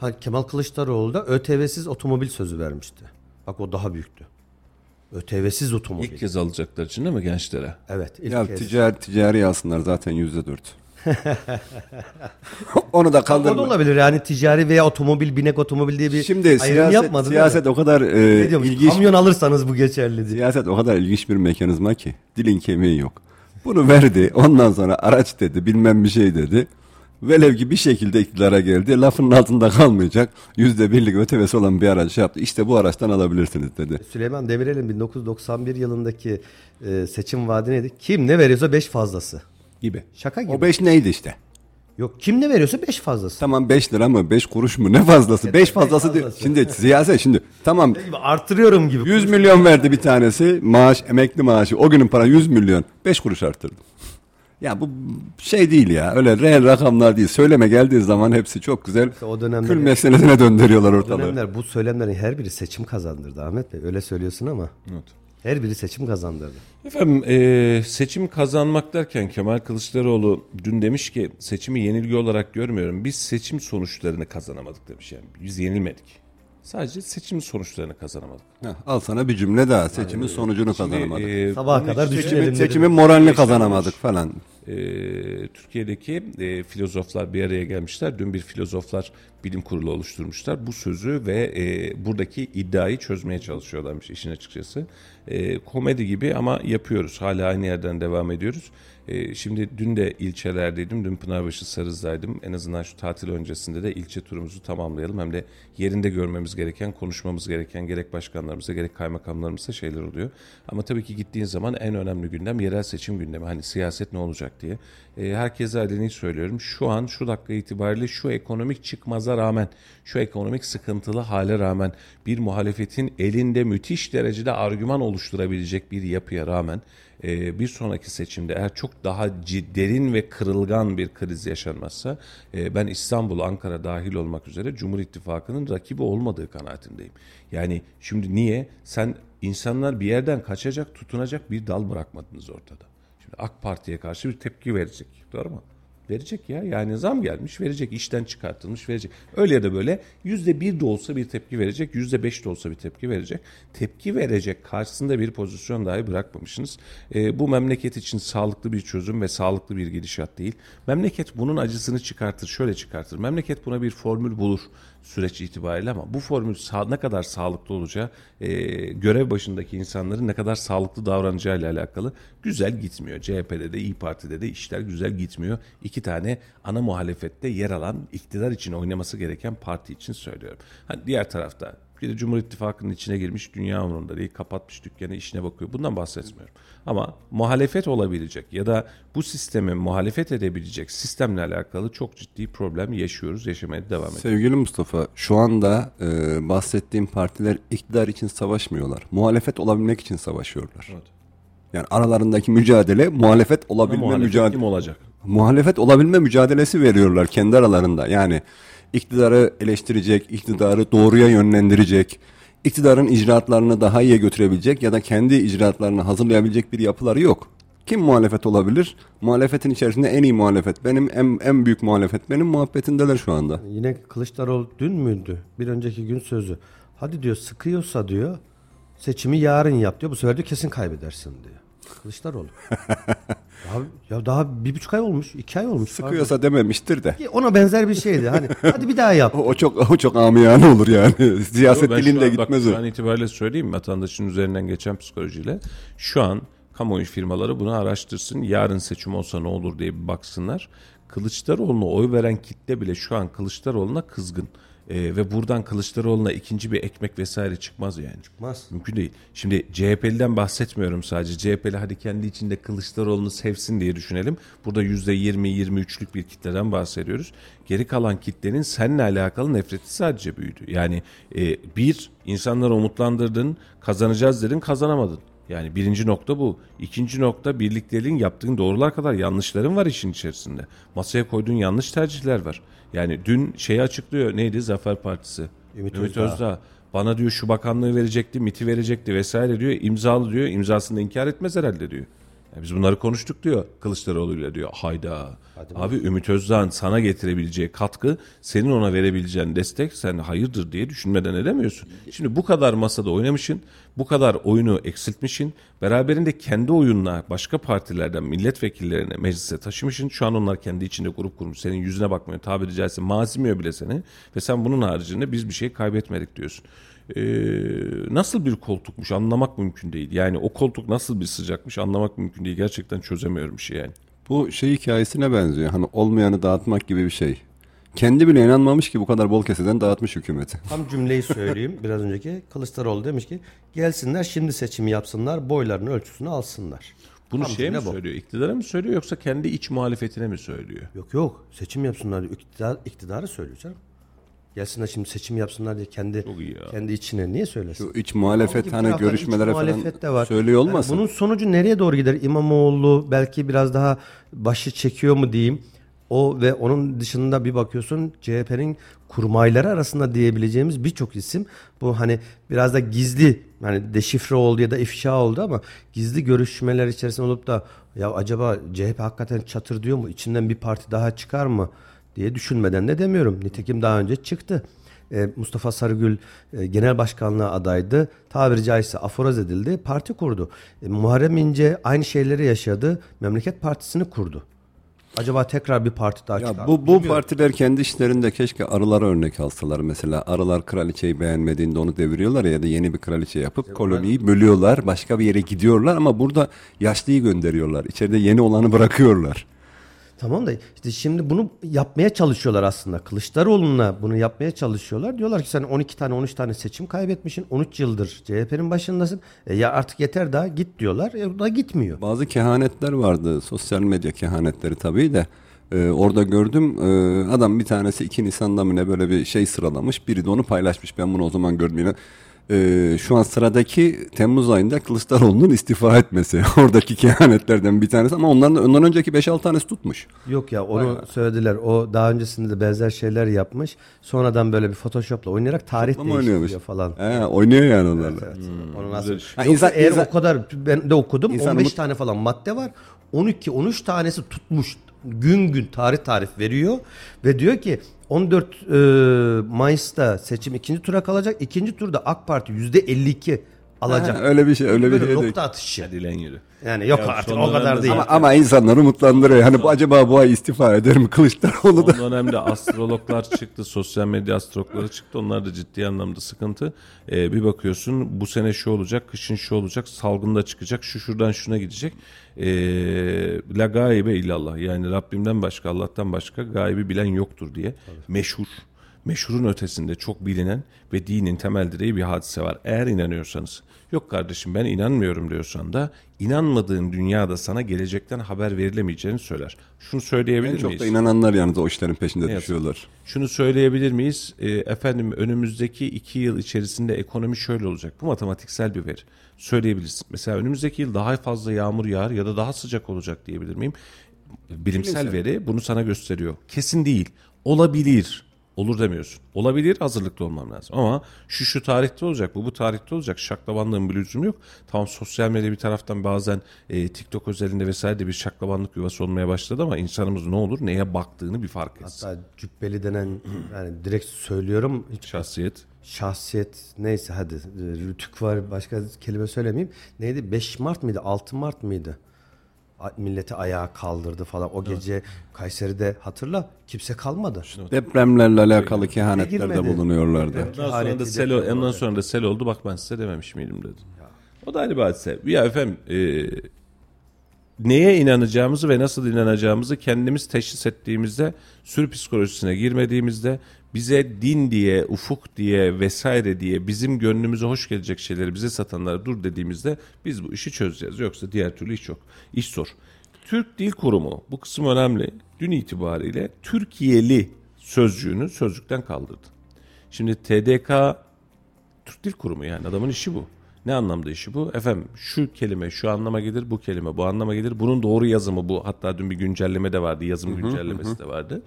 Ha, Kemal Kılıçdaroğlu da ÖTV'siz otomobil sözü vermişti. Bak o daha büyüktü. ÖTV'siz otomobil. İlk kez alacaklar için değil mi gençlere? evet ilk Ya kez. ticari, ticari alsınlar zaten yüzde dört. Onu da O da kaldırma. olabilir yani ticari veya otomobil, binek otomobil diye bir Şimdi ayrım siyaset, yapmadı. siyaset o kadar e, ilginç Kamyon alırsanız bu geçerli diye. Siyaset o kadar ilginç bir mekanizma ki dilin kemiği yok. Bunu verdi. Ondan sonra araç dedi, bilmem bir şey dedi. Velev ki bir şekilde iktidara geldi. Lafının altında kalmayacak. Yüzde birlik ötevesi olan bir araç şey yaptı. İşte bu araçtan alabilirsiniz dedi. Süleyman Demirel'in 1991 yılındaki e, seçim vaadi neydi? Kim ne veriyorsa 5 fazlası. Gibi. Şaka gibi. O beş neydi işte? Yok kim ne veriyorsa 5 fazlası. Tamam 5 lira mı 5 kuruş mu ne fazlası 5 fazlası diyor. Şimdi siyaset şimdi tamam Gibi Artırıyorum gibi. 100 milyon verdi bir tanesi maaş emekli maaşı o günün para 100 milyon 5 kuruş arttırdı. Ya bu şey değil ya öyle reel rakamlar değil söyleme geldiği zaman hepsi çok güzel o dönemler- kül meselesine döndürüyorlar O ortalığı. dönemler bu söylemlerin her biri seçim kazandırdı Ahmet Bey. Öyle söylüyorsun ama. Her biri seçim kazandırdı. Efendim e, seçim kazanmak derken Kemal Kılıçdaroğlu dün demiş ki seçimi yenilgi olarak görmüyorum. Biz seçim sonuçlarını kazanamadık demiş yani. Biz yenilmedik. Sadece seçim sonuçlarını kazanamadık. Heh, al sana bir cümle daha seçimin sonucunu kazanamadık. e, Sabaha kadar Seçimin, dedim. seçimin moralini kazanamadık falan. e, Türkiye'deki e, filozoflar bir araya gelmişler. Dün bir filozoflar bilim kurulu oluşturmuşlar. Bu sözü ve e, buradaki iddiayı çözmeye çalışıyorlarmış işin açıkçası. E, komedi gibi ama yapıyoruz. Hala aynı yerden devam ediyoruz. E, şimdi dün de ilçelerdeydim. Dün Pınarbaşı Sarız'daydım. En azından şu tatil öncesinde de ilçe turumuzu tamamlayalım. Hem de yerinde görmemiz gereken, konuşmamız gereken gerek başkanlarımıza gerek kaymakamlarımıza şeyler oluyor. Ama tabii ki gittiğin zaman en önemli gündem yerel seçim gündemi. Hani siyaset ne olacak? diye. E, herkese aleni söylüyorum. Şu an şu dakika itibariyle şu ekonomik çıkmaza rağmen, şu ekonomik sıkıntılı hale rağmen bir muhalefetin elinde müthiş derecede argüman oluşturabilecek bir yapıya rağmen e, bir sonraki seçimde eğer çok daha derin ve kırılgan bir kriz yaşanmazsa e, ben İstanbul, Ankara dahil olmak üzere Cumhur İttifakı'nın rakibi olmadığı kanaatindeyim. Yani şimdi niye? Sen insanlar bir yerden kaçacak, tutunacak bir dal bırakmadınız ortada. Şimdi AK Parti'ye karşı bir tepki verecek. Doğru mu? Verecek ya. Yani zam gelmiş verecek. işten çıkartılmış verecek. Öyle ya da böyle yüzde bir de olsa bir tepki verecek. Yüzde beş de olsa bir tepki verecek. Tepki verecek karşısında bir pozisyon dahi bırakmamışsınız. Ee, bu memleket için sağlıklı bir çözüm ve sağlıklı bir gidişat değil. Memleket bunun acısını çıkartır. Şöyle çıkartır. Memleket buna bir formül bulur süreç itibariyle ama bu formül sağ, ne kadar sağlıklı olacağı e, görev başındaki insanların ne kadar sağlıklı davranacağıyla alakalı güzel gitmiyor. CHP'de de İyi Parti'de de işler güzel gitmiyor. İki tane ana muhalefette yer alan iktidar için oynaması gereken parti için söylüyorum. Hani diğer tarafta bir de Cumhur İttifakı'nın içine girmiş dünya umurunda değil kapatmış dükkanı işine bakıyor. Bundan bahsetmiyorum. Ama muhalefet olabilecek ya da bu sisteme muhalefet edebilecek sistemle alakalı çok ciddi problem yaşıyoruz, yaşamaya devam ediyoruz. Sevgili Mustafa, şu anda e, bahsettiğim partiler iktidar için savaşmıyorlar. Muhalefet olabilmek için savaşıyorlar. Yani aralarındaki mücadele muhalefet olabilme Muhalefet mücadele kim olacak? muhalefet olabilme mücadelesi veriyorlar kendi aralarında. Yani iktidarı eleştirecek, iktidarı doğruya yönlendirecek, iktidarın icraatlarını daha iyiye götürebilecek ya da kendi icraatlarını hazırlayabilecek bir yapıları yok. Kim muhalefet olabilir? Muhalefetin içerisinde en iyi muhalefet benim, en, en büyük muhalefet benim muhabbetindeler şu anda. Yine Kılıçdaroğlu dün müydü? Bir önceki gün sözü. Hadi diyor sıkıyorsa diyor seçimi yarın yap diyor. Bu sefer diyor kesin kaybedersin diyor. Kılıçdaroğlu. daha, ya daha bir buçuk ay olmuş. iki ay olmuş. Sıkıyorsa dememiştir de. Pardon. Ona benzer bir şeydi. Hani hadi bir daha yap. O, o çok o çok amiyane olur yani. Siyaset Ben dilinde an- bak, gitmez o. Şu an itibariyle söyleyeyim vatandaşın üzerinden geçen psikolojiyle. Şu an kamuoyu firmaları bunu araştırsın. Yarın seçim olsa ne olur diye bir baksınlar. Kılıçdaroğlu'na oy veren kitle bile şu an Kılıçdaroğlu'na kızgın. Ee, ve buradan Kılıçdaroğlu'na ikinci bir ekmek vesaire çıkmaz yani. Çıkmaz. Mümkün değil. Şimdi CHP'liden bahsetmiyorum sadece. CHP'li hadi kendi içinde Kılıçdaroğlu'nu sevsin diye düşünelim. Burada %20-23'lük bir kitleden bahsediyoruz. Geri kalan kitlenin seninle alakalı nefreti sadece büyüdü. Yani e, bir, insanları umutlandırdın, kazanacağız dedin, kazanamadın. Yani birinci nokta bu. İkinci nokta birlikteliğin yaptığın doğrular kadar yanlışların var işin içerisinde. Masaya koyduğun yanlış tercihler var. Yani dün şeyi açıklıyor. Neydi? Zafer Partisi. Ümit Ümit Özdağ. Özdağ. Bana diyor şu bakanlığı verecekti, MIT'i verecekti vesaire diyor. İmzalı diyor. İmzasını inkar etmez herhalde diyor. Ya biz bunları konuştuk diyor Kılıçdaroğlu'yla diyor. Hayda. Abi Ümit Özdağ'ın sana getirebileceği katkı, senin ona verebileceğin destek sen hayırdır diye düşünmeden edemiyorsun. Şimdi bu kadar masada oynamışsın, bu kadar oyunu eksiltmişsin, beraberinde kendi oyunla başka partilerden milletvekillerini meclise taşımışsın. Şu an onlar kendi içinde grup kurmuş. Senin yüzüne bakmıyor, tabiri caizse mazimiyor bile seni. Ve sen bunun haricinde biz bir şey kaybetmedik diyorsun. Ee, nasıl bir koltukmuş anlamak mümkün değil. Yani o koltuk nasıl bir sıcakmış anlamak mümkün değil. Gerçekten çözemiyorum şey yani. Bu şey hikayesine benziyor. Hani olmayanı dağıtmak gibi bir şey. Kendi bile inanmamış ki bu kadar bol keseden dağıtmış hükümeti. Tam cümleyi söyleyeyim biraz önceki. Kılıçdaroğlu demiş ki gelsinler şimdi seçimi yapsınlar boylarını ölçüsünü alsınlar. Bunu Tam şeye mi bu. söylüyor? İktidara mı söylüyor yoksa kendi iç muhalefetine mi söylüyor? Yok yok seçim yapsınlar diyor. İktidar, iktidarı söylüyor canım. Gelsinler şimdi seçim yapsınlar diye kendi ya. kendi içine niye söylesin? Şu iç muhalefet hani görüşmelere iç muhalefet de falan var. söylüyor Yani olmasın? bunun sonucu nereye doğru gider? İmamoğlu belki biraz daha başı çekiyor mu diyeyim. O ve onun dışında bir bakıyorsun CHP'nin kurmayları arasında diyebileceğimiz birçok isim bu hani biraz da gizli hani deşifre oldu ya da ifşa oldu ama gizli görüşmeler içerisinde olup da ya acaba CHP hakikaten çatır diyor mu? İçinden bir parti daha çıkar mı? Diye düşünmeden de demiyorum. Nitekim daha önce çıktı. E, Mustafa Sarıgül e, genel başkanlığa adaydı. Tabiri caizse aforoz edildi. Parti kurdu. E, Muharrem İnce aynı şeyleri yaşadı. Memleket Partisi'ni kurdu. Acaba tekrar bir parti daha çıkar Ya mı? bu bu Bilmiyorum. partiler kendi işlerinde keşke arılara örnek alsalar mesela. Arılar kraliçeyi beğenmediğinde onu deviriyorlar ya da yeni bir kraliçe yapıp koloniyi bölüyorlar. Başka bir yere gidiyorlar ama burada yaşlıyı gönderiyorlar. İçeride yeni olanı bırakıyorlar. Tamam da işte şimdi bunu yapmaya çalışıyorlar aslında. Kılıçdaroğlu'na bunu yapmaya çalışıyorlar. Diyorlar ki sen 12 tane 13 tane seçim kaybetmişsin. 13 yıldır CHP'nin başındasın. E ya artık yeter daha git diyorlar. E o da gitmiyor. Bazı kehanetler vardı. Sosyal medya kehanetleri tabii de. Ee, orada gördüm ee, adam bir tanesi 2 Nisan'da mı ne böyle bir şey sıralamış. Biri de onu paylaşmış. Ben bunu o zaman gördüm yine. Ee, şu an sıradaki Temmuz ayında Kılıçdaroğlu'nun istifa etmesi. Oradaki kehanetlerden bir tanesi ama ondan, ondan önceki 5-6 tanesi tutmuş. Yok ya onu söylediler. O daha öncesinde de benzer şeyler yapmış. Sonradan böyle bir Photoshop'la oynayarak tarih Ama oynuyormuş. değiştiriyor falan. He, oynuyor yani onlarla. Evet. Onun aslında. Ha, Yoksa insan- eğer insan- o kadar ben de okudum İnsan 15 mut- tane falan madde var. 12 13 tanesi tutmuş. Gün gün tarih tarif veriyor ve diyor ki 14 e, Mayıs'ta seçim ikinci tura kalacak. İkinci turda AK Parti %52 alacak. Ha, öyle bir şey, öyle bir şey. nokta atışı. Hadi lan yürü. Yani yok Ya artık o kadar değil. Ama, ama insanları umutlandırıyor. Hani bu acaba bu ay istifa eder mi Kılıçdaroğlu da? Son dönemde astrologlar çıktı, sosyal medya astrologları çıktı. Onlar da ciddi anlamda sıkıntı. Ee, bir bakıyorsun bu sene şu olacak, kışın şu olacak, salgında çıkacak, şu şuradan şuna gidecek. Ee, la gaybe illallah. Yani Rabbimden başka, Allah'tan başka gaybi bilen yoktur diye. Meşhur. Meşhurun ötesinde çok bilinen ve dinin temel direği bir hadise var. Eğer inanıyorsanız. Yok kardeşim ben inanmıyorum diyorsan da inanmadığın dünyada sana gelecekten haber verilemeyeceğini söyler. Şunu söyleyebilir En çok miyiz? da inananlar yalnız o işlerin peşinde yazık. düşüyorlar. Şunu söyleyebilir miyiz? Ee, efendim önümüzdeki iki yıl içerisinde ekonomi şöyle olacak. Bu matematiksel bir veri. Söyleyebilirsin. Mesela önümüzdeki yıl daha fazla yağmur yağar ya da daha sıcak olacak diyebilir miyim? Bilimsel veri bunu sana gösteriyor. Kesin değil. Olabilir. Olur demiyorsun. Olabilir hazırlıklı olmam lazım. Ama şu şu tarihte olacak, bu bu tarihte olacak. Şaklabanlığın bir lüzumu yok. Tamam sosyal medya bir taraftan bazen e, TikTok özelinde vesaire de bir şaklabanlık yuvası olmaya başladı ama insanımız ne olur neye baktığını bir fark etsin. Hatta cübbeli denen yani direkt söylüyorum hiç Şahsiyet. şahsiyet neyse hadi rütük var başka kelime söylemeyeyim. Neydi 5 Mart mıydı 6 Mart mıydı? Milleti ayağa kaldırdı falan. O gece Kayseri'de hatırla kimse kalmadı. Depremlerle alakalı kehanetlerde bulunuyorlardı. Ondan sonra da sel, ondan sonra da sel oldu. Bak ben size dememiş miydim dedim. O da ayrı bir hadise. Ya efendim e, neye inanacağımızı ve nasıl inanacağımızı kendimiz teşhis ettiğimizde sürü psikolojisine girmediğimizde bize din diye, ufuk diye vesaire diye bizim gönlümüze hoş gelecek şeyleri bize satanlara dur dediğimizde biz bu işi çözeceğiz. Yoksa diğer türlü iş yok. İş zor. Türk Dil Kurumu bu kısım önemli. Dün itibariyle Türkiye'li sözcüğünü sözlükten kaldırdı. Şimdi TDK Türk Dil Kurumu yani adamın işi bu. Ne anlamda işi bu? Efendim şu kelime şu anlama gelir, bu kelime bu anlama gelir. Bunun doğru yazımı bu. Hatta dün bir güncelleme de vardı, yazım güncellemesi de vardı.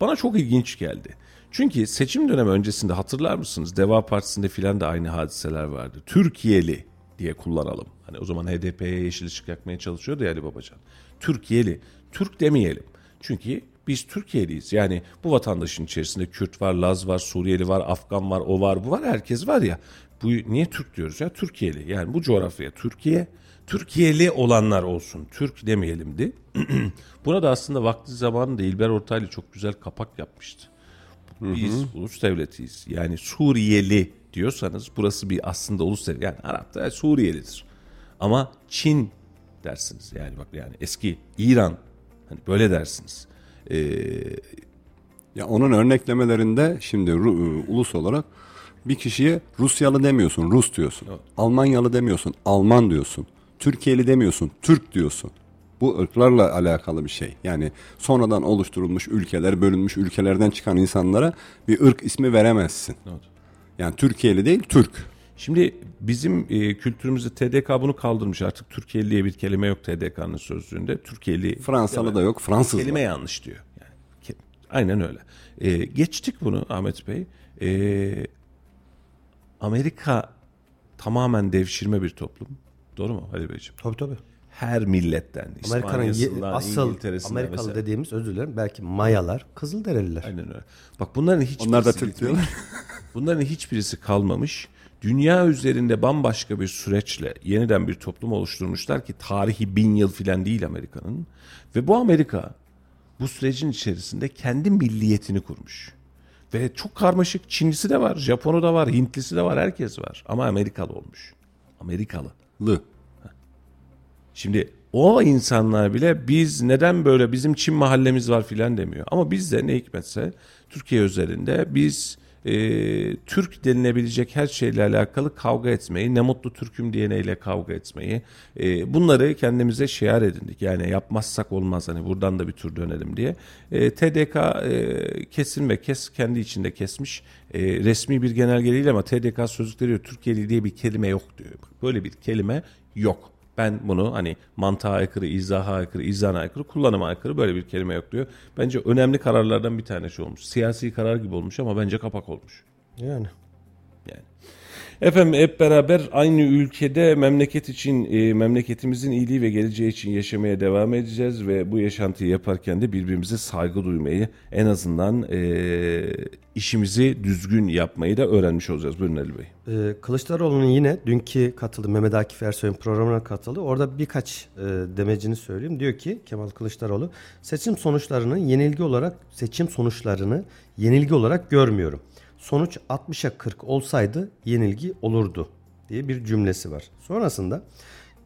Bana çok ilginç geldi. Çünkü seçim dönemi öncesinde hatırlar mısınız? Deva Partisi'nde filan da aynı hadiseler vardı. Türkiye'li diye kullanalım. Hani o zaman HDP'ye yeşil ışık yakmaya çalışıyordu ya Ali Babacan. Türkiye'li. Türk demeyelim. Çünkü biz Türkiye'liyiz. Yani bu vatandaşın içerisinde Kürt var, Laz var, Suriyeli var, Afgan var, o var, bu var, herkes var ya. Bu niye Türk diyoruz ya? Türkiye'li. Yani bu coğrafya Türkiye. Türkiye'li olanlar olsun. Türk demeyelimdi. Buna da aslında vakti zamanında İlber Ortaylı çok güzel kapak yapmıştı. Biz ulus devletiyiz. Yani Suriyeli diyorsanız burası bir aslında ulus devleti. Yani Arap'ta Suriyelidir. Ama Çin dersiniz. Yani bak yani eski İran hani böyle dersiniz. Ee, Ya onun örneklemelerinde şimdi e, ulus olarak bir kişiye Rusyalı demiyorsun, Rus diyorsun. Almanyalı demiyorsun, Alman diyorsun. Türkiye'li demiyorsun, Türk diyorsun. Bu ırklarla alakalı bir şey. Yani sonradan oluşturulmuş ülkeler, bölünmüş ülkelerden çıkan insanlara bir ırk ismi veremezsin. Evet. Yani Türkiye'li değil, Türk. Şimdi bizim e, kültürümüzde TDK bunu kaldırmış artık Türkiye'li diye bir kelime yok TDK'nın sözlüğünde. Türkiye'li Fransalı da yok, Fransız kelime var. yanlış diyor. Yani aynen öyle. E, geçtik bunu Ahmet Bey. E, Amerika tamamen devşirme bir toplum. Doğru mu Ali Beyciğim? Tabii tabii. Her milletten, Amerika'nın asıl Amerikalı vesaire. dediğimiz özür dilerim belki Mayalar, Kızılderililer. Aynen öyle. Bak bunların hiçbirisi Onlar da Türk diyorlar. Bunların hiçbirisi kalmamış. Dünya üzerinde bambaşka bir süreçle yeniden bir toplum oluşturmuşlar ki tarihi bin yıl filan değil Amerika'nın. Ve bu Amerika bu sürecin içerisinde kendi milliyetini kurmuş. Ve çok karmaşık Çinlisi de var, Japonu da var, Hintlisi de var, herkes var. Ama Amerikalı olmuş. Amerikalı. Lı. Şimdi o insanlar bile biz neden böyle bizim Çin mahallemiz var filan demiyor. Ama bizde ne hikmetse Türkiye özelinde biz e, Türk denilebilecek her şeyle alakalı kavga etmeyi, ne mutlu Türk'üm diyeneyle kavga etmeyi, e, bunları kendimize şiar edindik. Yani yapmazsak olmaz hani buradan da bir tur dönelim diye. E, TDK e, kesin ve kes kendi içinde kesmiş. E, resmi bir genelge değil ama TDK sözlükleri diyor Türkiye'li diye bir kelime yok diyor. Böyle bir kelime yok. Ben bunu hani mantığa aykırı, izaha aykırı, izana aykırı, kullanıma aykırı böyle bir kelime yok diyor. Bence önemli kararlardan bir tanesi olmuş. Siyasi karar gibi olmuş ama bence kapak olmuş. Yani. Yani. Efendim hep beraber aynı ülkede memleket için, e, memleketimizin iyiliği ve geleceği için yaşamaya devam edeceğiz ve bu yaşantıyı yaparken de birbirimize saygı duymayı, en azından e, işimizi düzgün yapmayı da öğrenmiş olacağız. Buyurun Ali Bey. Ee, Kılıçdaroğlu'nun yine dünkü katıldı Mehmet Akif Ersoy'un programına katıldı. Orada birkaç e, demecini söyleyeyim. Diyor ki Kemal Kılıçdaroğlu seçim sonuçlarını yenilgi olarak seçim sonuçlarını yenilgi olarak görmüyorum. Sonuç 60'a 40 olsaydı yenilgi olurdu diye bir cümlesi var. Sonrasında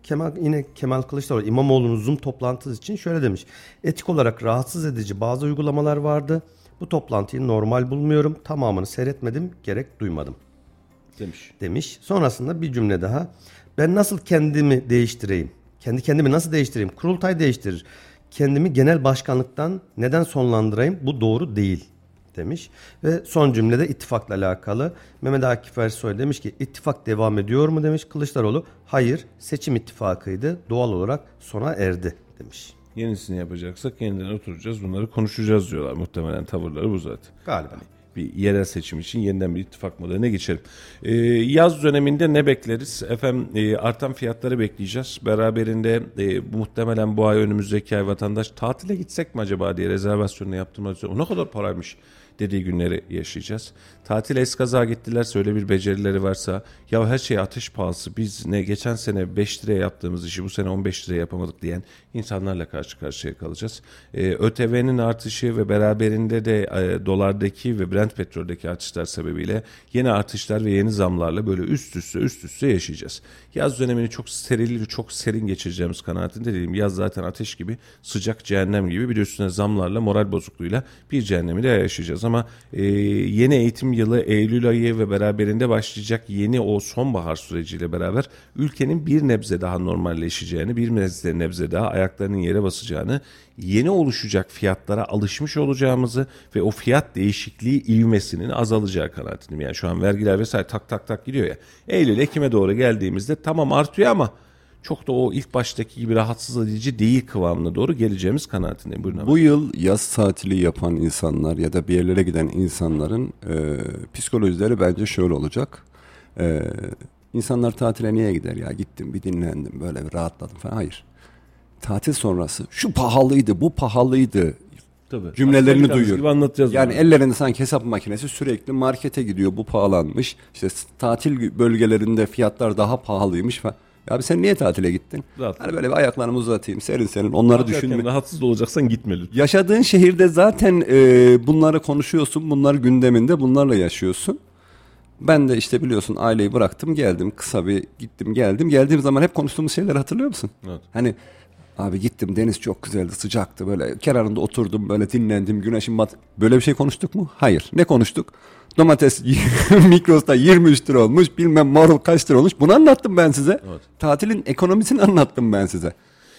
Kemal yine Kemal Kılıçdaroğlu İmamoğlu'nun Zoom toplantısı için şöyle demiş. Etik olarak rahatsız edici bazı uygulamalar vardı. Bu toplantıyı normal bulmuyorum. Tamamını seyretmedim, gerek duymadım Demiş. demiş. Sonrasında bir cümle daha. Ben nasıl kendimi değiştireyim? Kendi kendimi nasıl değiştireyim? Kurultay değiştirir. Kendimi genel başkanlıktan neden sonlandırayım? Bu doğru değil demiş. Ve son cümlede ittifakla alakalı. Mehmet Akif Ersoy demiş ki ittifak devam ediyor mu demiş. Kılıçdaroğlu hayır seçim ittifakıydı doğal olarak sona erdi demiş. Yenisini yapacaksak yeniden oturacağız bunları konuşacağız diyorlar. Muhtemelen tavırları bu zaten. Galiba. bir yerel seçim için yeniden bir ittifak modeline geçelim. Ee, yaz döneminde ne bekleriz? Efendim e, artan fiyatları bekleyeceğiz. Beraberinde e, muhtemelen bu ay önümüzdeki ay vatandaş tatile gitsek mi acaba diye rezervasyonunu yaptırmak üzere. O ne kadar paraymış dediği günleri yaşayacağız. Tatil eskaza gittilerse öyle bir becerileri varsa ya her şey ateş pahası biz ne geçen sene 5 liraya yaptığımız işi bu sene 15 liraya yapamadık diyen insanlarla karşı karşıya kalacağız. Ee, ÖTV'nin artışı ve beraberinde de e, dolardaki ve Brent petroldeki artışlar sebebiyle yeni artışlar ve yeni zamlarla böyle üst üste üst üste yaşayacağız. Yaz dönemini çok steril ve çok serin geçireceğimiz kanaatinde değilim. Yaz zaten ateş gibi sıcak cehennem gibi bir de üstüne zamlarla moral bozukluğuyla bir cehennemi de yaşayacağız ama e, yeni eğitim yılı Eylül ayı ve beraberinde başlayacak yeni o sonbahar süreciyle beraber ülkenin bir nebze daha normalleşeceğini, bir nebze, nebze daha ayaklarının yere basacağını, yeni oluşacak fiyatlara alışmış olacağımızı ve o fiyat değişikliği ivmesinin azalacağı kanaatindeyim. Yani şu an vergiler vesaire tak tak tak gidiyor ya. Eylül, Ekim'e doğru geldiğimizde tamam artıyor ama çok da o ilk baştaki gibi rahatsız edici değil kıvamına doğru geleceğimiz kanaatindeyim. Buyurun. Bu yıl yaz tatili yapan insanlar ya da bir yerlere giden insanların e, psikolojileri bence şöyle olacak. E, insanlar tatile niye gider ya gittim bir dinlendim böyle bir rahatladım falan. Hayır. Tatil sonrası şu pahalıydı bu pahalıydı Tabii. cümlelerini Aslında duyuyor. Gibi anlatacağız Yani bunu. ellerinde sanki hesap makinesi sürekli markete gidiyor bu pahalanmış. İşte tatil bölgelerinde fiyatlar daha pahalıymış falan. Abi sen niye tatile gittin? Rahat. Hani böyle bir ayaklarımı uzatayım serin serin onları Hakikaten düşünme. rahatsız olacaksan gitme lütfen. Yaşadığın şehirde zaten e, bunları konuşuyorsun, bunlar gündeminde, bunlarla yaşıyorsun. Ben de işte biliyorsun aileyi bıraktım, geldim, kısa bir gittim, geldim. Geldiğim zaman hep konuştuğumuz şeyleri hatırlıyor musun? Evet. Hani abi gittim, deniz çok güzeldi, sıcaktı böyle kenarında oturdum, böyle dinlendim, güneşin bat. Böyle bir şey konuştuk mu? Hayır. Ne konuştuk? Domates Migros'ta 23 lira olmuş, bilmem marul kaç lira olmuş. Bunu anlattım ben size. Evet. Tatilin ekonomisini anlattım ben size.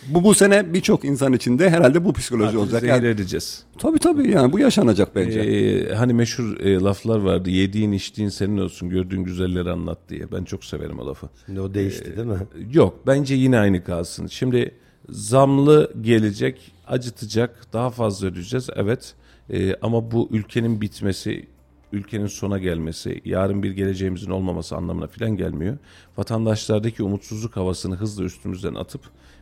Bu bu sene birçok insan için de herhalde bu psikoloji Tatili olacak. zehir Yani- edeceğiz. Tabii tabii yani bu yaşanacak bence. Ee, hani meşhur e, laflar vardı. Yediğin içtiğin senin olsun, gördüğün güzelleri anlat diye. Ben çok severim o lafı. Şimdi o değişti değil mi? Yok bence yine aynı kalsın. Şimdi zamlı gelecek, acıtacak, daha fazla ödeyeceğiz. Evet Ee, ama bu ülkenin bitmesi, ülkenin sona gelmesi, yarın bir geleceğimizin olmaması anlamına falan gelmiyor. Vatandaşlardaki umutsuzluk havasını hızla üstümüzden atıp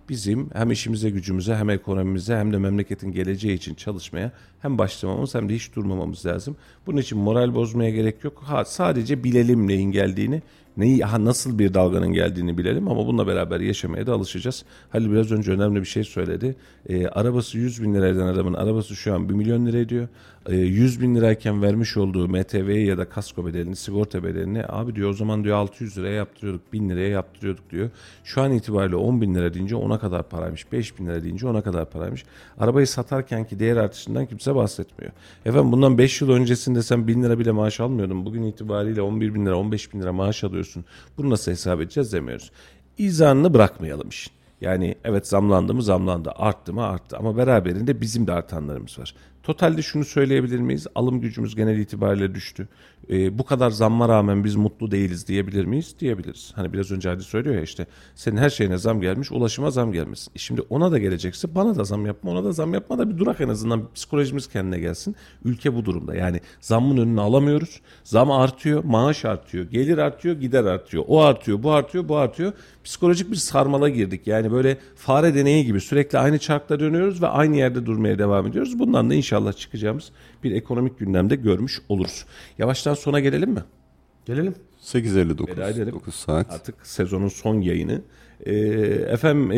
bizim hem işimize gücümüze hem ekonomimize hem de memleketin geleceği için çalışmaya hem başlamamız hem de hiç durmamamız lazım. Bunun için moral bozmaya gerek yok. Ha, sadece bilelim neyin geldiğini, neyi ha, nasıl bir dalganın geldiğini bilelim ama bununla beraber yaşamaya da alışacağız. Halil biraz önce önemli bir şey söyledi. Ee, arabası 100 bin liradan adamın arabası şu an 1 milyon lira ediyor. Ee, 100 bin lirayken vermiş olduğu MTV'yi ya da kasko bedelini, sigorta bedelini abi diyor o zaman diyor 600 liraya yaptırıyorduk, 1000 liraya yaptırıyorduk diyor. Şu an itibariyle 10 bin lira deyince ona kadar paraymış. 5 bin lira deyince ona kadar paraymış. Arabayı satarkenki değer artışından kimse bahsetmiyor. Efendim bundan 5 yıl öncesinde sen 1000 lira bile maaş almıyordun. Bugün itibariyle 11 bin lira 15 bin lira maaş alıyorsun. Bunu nasıl hesap edeceğiz demiyoruz. İzanını bırakmayalım işin. Yani evet zamlandı mı zamlandı, arttı mı arttı ama beraberinde bizim de artanlarımız var. Totalde şunu söyleyebilir miyiz? Alım gücümüz genel itibariyle düştü. Ee, bu kadar zamma rağmen biz mutlu değiliz diyebilir miyiz? Diyebiliriz. Hani biraz önce Hadi söylüyor ya işte senin her şeyine zam gelmiş, ulaşıma zam gelmesin. E şimdi ona da gelecekse bana da zam yapma, ona da zam yapma da bir durak en azından psikolojimiz kendine gelsin. Ülke bu durumda. Yani zammın önünü alamıyoruz. Zam artıyor, maaş artıyor, gelir artıyor, gider artıyor. O artıyor, bu artıyor, bu artıyor. Psikolojik bir sarmala girdik. Yani böyle fare deneyi gibi sürekli aynı çarkta dönüyoruz ve aynı yerde durmaya devam ediyoruz. Bundan da inşallah çıkacağımız bir ekonomik gündemde görmüş oluruz. Yavaştan sona gelelim mi? Gelelim. 8.59 Veda edelim. 9 saat. Artık sezonun son yayını. Ee, efendim e,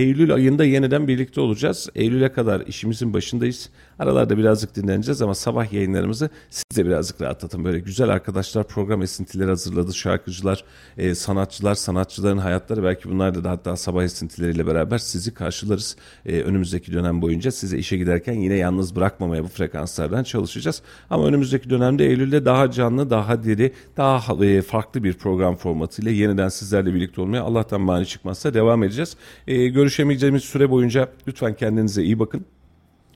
Eylül ayında yeniden birlikte olacağız. Eylül'e kadar işimizin başındayız. Aralarda birazcık dinleneceğiz ama sabah yayınlarımızı siz birazcık rahatlatın. Böyle güzel arkadaşlar program esintileri hazırladı. Şarkıcılar, e, sanatçılar, sanatçıların hayatları belki bunlar da hatta sabah esintileriyle beraber sizi karşılarız. E, önümüzdeki dönem boyunca size işe giderken yine yalnız bırakmamaya bu frekanslardan çalışacağız. Ama önümüzdeki dönemde Eylül'de daha canlı, daha diri, daha farklı bir program formatıyla yeniden sizlerle birlikte olmaya Allah'tan mani çıkmazsa devam edeceğiz. E, görüşemeyeceğimiz süre boyunca lütfen kendinize iyi bakın.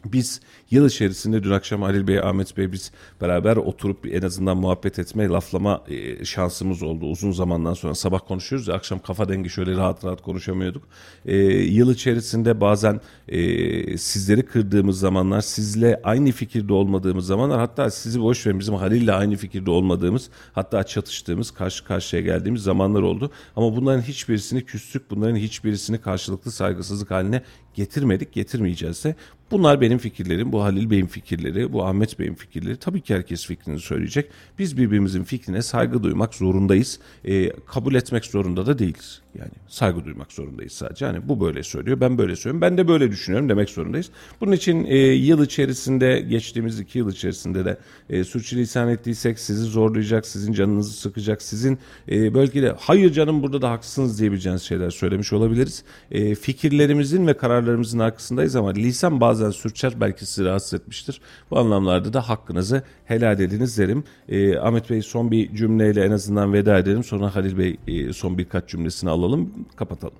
Biz yıl içerisinde dün akşam Halil Bey, Ahmet Bey biz beraber oturup en azından muhabbet etme, laflama e, şansımız oldu. Uzun zamandan sonra sabah konuşuyoruz ya akşam kafa dengi şöyle rahat rahat konuşamıyorduk. E, yıl içerisinde bazen e, sizleri kırdığımız zamanlar, sizle aynı fikirde olmadığımız zamanlar hatta sizi boş verin bizim Halil'le aynı fikirde olmadığımız hatta çatıştığımız, karşı karşıya geldiğimiz zamanlar oldu. Ama bunların hiçbirisini küstük, bunların hiçbirisini karşılıklı saygısızlık haline getirmedik, getirmeyeceğiz de. Bunlar benim fikirlerim, bu Halil Bey'in fikirleri, bu Ahmet Bey'in fikirleri. Tabii ki herkes fikrini söyleyecek. Biz birbirimizin fikrine saygı duymak zorundayız. Ee, kabul etmek zorunda da değiliz. Yani saygı duymak zorundayız sadece. Yani bu böyle söylüyor, ben böyle söylüyorum, ben de böyle düşünüyorum demek zorundayız. Bunun için e, yıl içerisinde, geçtiğimiz iki yıl içerisinde de e, sürçülisan ettiysek sizi zorlayacak, sizin canınızı sıkacak, sizin e, belki de hayır canım burada da haksınız diyebileceğiniz şeyler söylemiş olabiliriz. E, fikirlerimizin ve kararlarımızın arkasındayız ama lisan bazen sürçer belki sizi rahatsız etmiştir. Bu anlamlarda da hakkınızı helal ediniz derim. E, Ahmet Bey son bir cümleyle en azından veda edelim. Sonra Halil Bey e, son birkaç cümlesini alalım, kapatalım.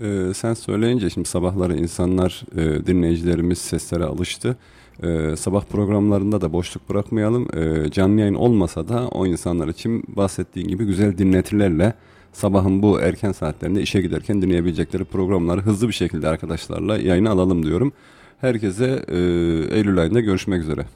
Ee, sen söyleyince şimdi sabahları insanlar, e, dinleyicilerimiz seslere alıştı. Ee, sabah programlarında da boşluk bırakmayalım. Ee, canlı yayın olmasa da o insanlar için bahsettiğin gibi güzel dinletilerle sabahın bu erken saatlerinde işe giderken dinleyebilecekleri programları hızlı bir şekilde arkadaşlarla yayına alalım diyorum. Herkese e, Eylül ayında görüşmek üzere.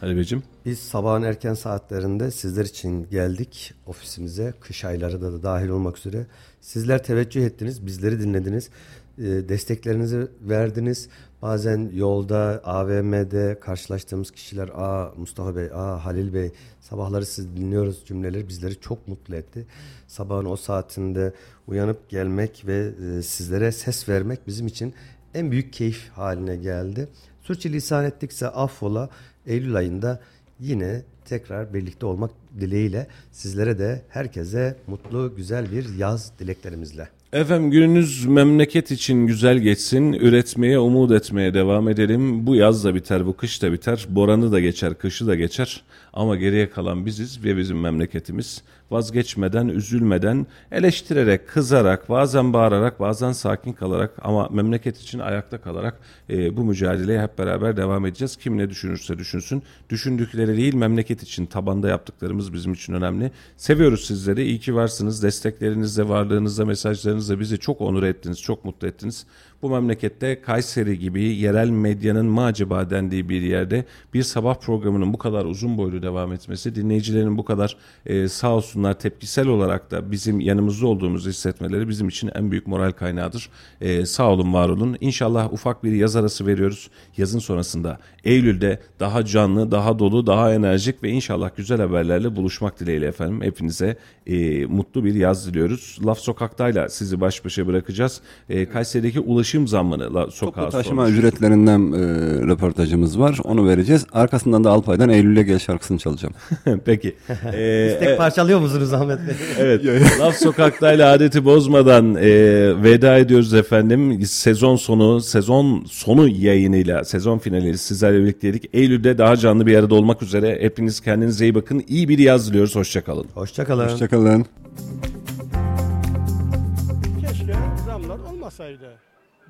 Halil Beyciğim. Biz sabahın erken saatlerinde sizler için geldik ofisimize. Kış ayları da, da dahil olmak üzere. Sizler teveccüh ettiniz, bizleri dinlediniz. e, desteklerinizi verdiniz. Bazen yolda, AVM'de karşılaştığımız kişiler, aa Mustafa Bey, aa Halil Bey, sabahları siz dinliyoruz cümleleri bizleri çok mutlu etti. Sabahın o saatinde uyanıp gelmek ve e, sizlere ses vermek bizim için en büyük keyif haline geldi. Sürçülisan ettikse affola Eylül ayında yine tekrar birlikte olmak dileğiyle sizlere de herkese mutlu güzel bir yaz dileklerimizle. Efendim gününüz memleket için güzel geçsin. Üretmeye, umut etmeye devam edelim. Bu yaz da biter, bu kış da biter. Boranı da geçer, kışı da geçer. Ama geriye kalan biziz ve bizim memleketimiz. Vazgeçmeden, üzülmeden, eleştirerek, kızarak, bazen bağırarak, bazen sakin kalarak ama memleket için ayakta kalarak e, bu mücadeleye hep beraber devam edeceğiz. Kim ne düşünürse düşünsün. Düşündükleri değil, memleket için tabanda yaptıklarımız bizim için önemli. Seviyoruz sizleri. İyi ki varsınız. Desteklerinizle, varlığınızla, mesajlarınızla bizi çok onur ettiniz, çok mutlu ettiniz. Bu memlekette Kayseri gibi yerel medyanın mı acaba dendiği bir yerde bir sabah programının bu kadar uzun boylu devam etmesi, dinleyicilerin bu kadar e, sağ olsunlar tepkisel olarak da bizim yanımızda olduğumuzu hissetmeleri bizim için en büyük moral kaynağıdır. E, sağ olun, var olun. İnşallah ufak bir yaz arası veriyoruz. Yazın sonrasında Eylül'de daha canlı, daha dolu, daha enerjik ve inşallah güzel haberlerle buluşmak dileğiyle efendim. Hepinize e, mutlu bir yaz diliyoruz. Laf Sokak'tayla sizi baş başa bırakacağız. E, Kayseri'deki ulaşım ulaşım zammını la, sokağa Toplu taşıma sormuş. ücretlerinden e, röportajımız var. Onu vereceğiz. Arkasından da Alpay'dan Eylül'e gel şarkısını çalacağım. Peki. Ee, Tek parçalıyor musunuz Ahmet Bey? Evet. Laf sokaktayla adeti bozmadan e, veda ediyoruz efendim. Sezon sonu, sezon sonu yayınıyla, sezon finali sizlerle birlikteydik. Eylül'de daha canlı bir arada olmak üzere. Hepiniz kendinize iyi bakın. İyi bir yaz diliyoruz. Hoşçakalın. Hoşçakalın. Hoşçakalın. Keşke zamlar olmasaydı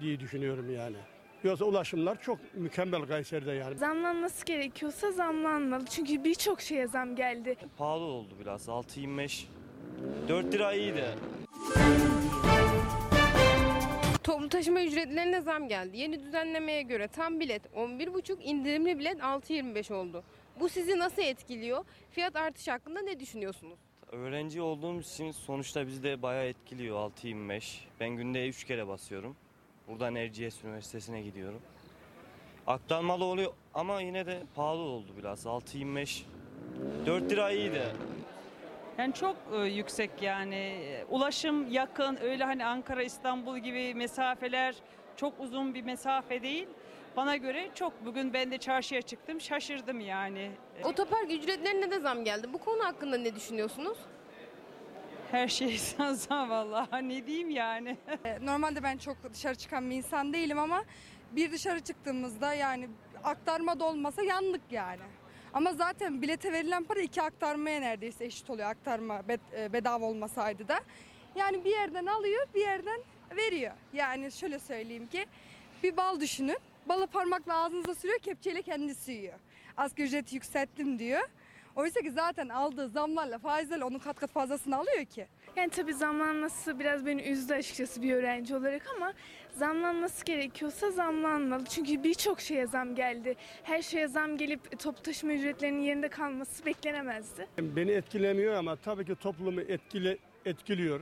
diye düşünüyorum yani. Yoksa ulaşımlar çok mükemmel Kayseri'de yani. Zamlanması gerekiyorsa zamlanmalı. Çünkü birçok şeye zam geldi. Pahalı oldu biraz. 6.25. 4 lira iyiydi. Toplu taşıma ücretlerine zam geldi. Yeni düzenlemeye göre tam bilet 11,5 indirimli bilet 6.25 oldu. Bu sizi nasıl etkiliyor? Fiyat artışı hakkında ne düşünüyorsunuz? Öğrenci olduğum için sonuçta bizi de bayağı etkiliyor 6.25. Ben günde 3 kere basıyorum. Buradan Erciyes Üniversitesi'ne gidiyorum. Aktarmalı oluyor ama yine de pahalı oldu biraz. 6.25. 4 lira iyiydi. Yani çok e, yüksek yani. E, Ulaşım yakın öyle hani Ankara İstanbul gibi mesafeler çok uzun bir mesafe değil. Bana göre çok bugün ben de çarşıya çıktım şaşırdım yani. Otopark ücretlerine de zam geldi. Bu konu hakkında ne düşünüyorsunuz? Her şey zam vallahi ne diyeyim yani. Normalde ben çok dışarı çıkan bir insan değilim ama bir dışarı çıktığımızda yani aktarma da olmasa yandık yani. Ama zaten bilete verilen para iki aktarmaya neredeyse eşit oluyor aktarma e, bedava olmasaydı da. Yani bir yerden alıyor bir yerden veriyor. Yani şöyle söyleyeyim ki bir bal düşünün. Balı parmakla ağzınıza sürüyor kepçeyle kendisi yiyor. Asgari ücreti yükselttim diyor. Oysa ki zaten aldığı zamlarla faizlerle onun kat kat fazlasını alıyor ki. Yani tabii zamlanması biraz beni üzdü açıkçası bir öğrenci olarak ama zamlanması gerekiyorsa zamlanmalı. Çünkü birçok şeye zam geldi. Her şeye zam gelip toplu taşıma ücretlerinin yerinde kalması beklenemezdi. Beni etkilemiyor ama tabii ki toplumu etkile, etkiliyor.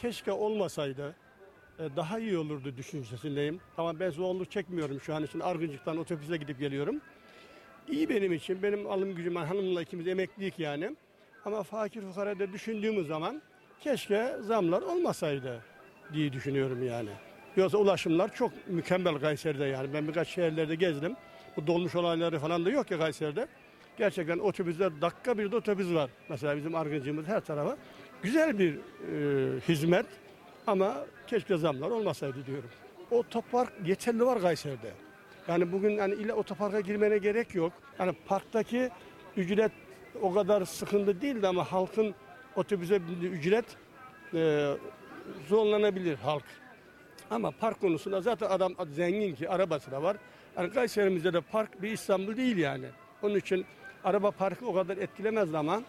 Keşke olmasaydı e, daha iyi olurdu düşüncesindeyim. Ama ben zorluk çekmiyorum şu an için. Argıncık'tan otobüse gidip geliyorum. İyi benim için. Benim alım gücüm hanımla ikimiz emekliyik yani. Ama fakir fukarada düşündüğümüz zaman keşke zamlar olmasaydı diye düşünüyorum yani. Yoksa ulaşımlar çok mükemmel Kayseri'de yani. Ben birkaç şehirlerde gezdim. Bu dolmuş olayları falan da yok ya Kayseri'de. Gerçekten otobüsler dakika bir de otobüs var. Mesela bizim argıncımız her tarafa. Güzel bir e, hizmet ama keşke zamlar olmasaydı diyorum. Otopark yeterli var Kayseri'de. Yani bugün hani illa otoparka girmene gerek yok. Hani parktaki ücret o kadar sıkıntı değildi ama halkın otobüse ücret e, zorlanabilir halk. Ama park konusunda zaten adam zengin ki arabası da var. Yani Kayserimizde de park bir İstanbul değil yani. Onun için araba parkı o kadar etkilemez ama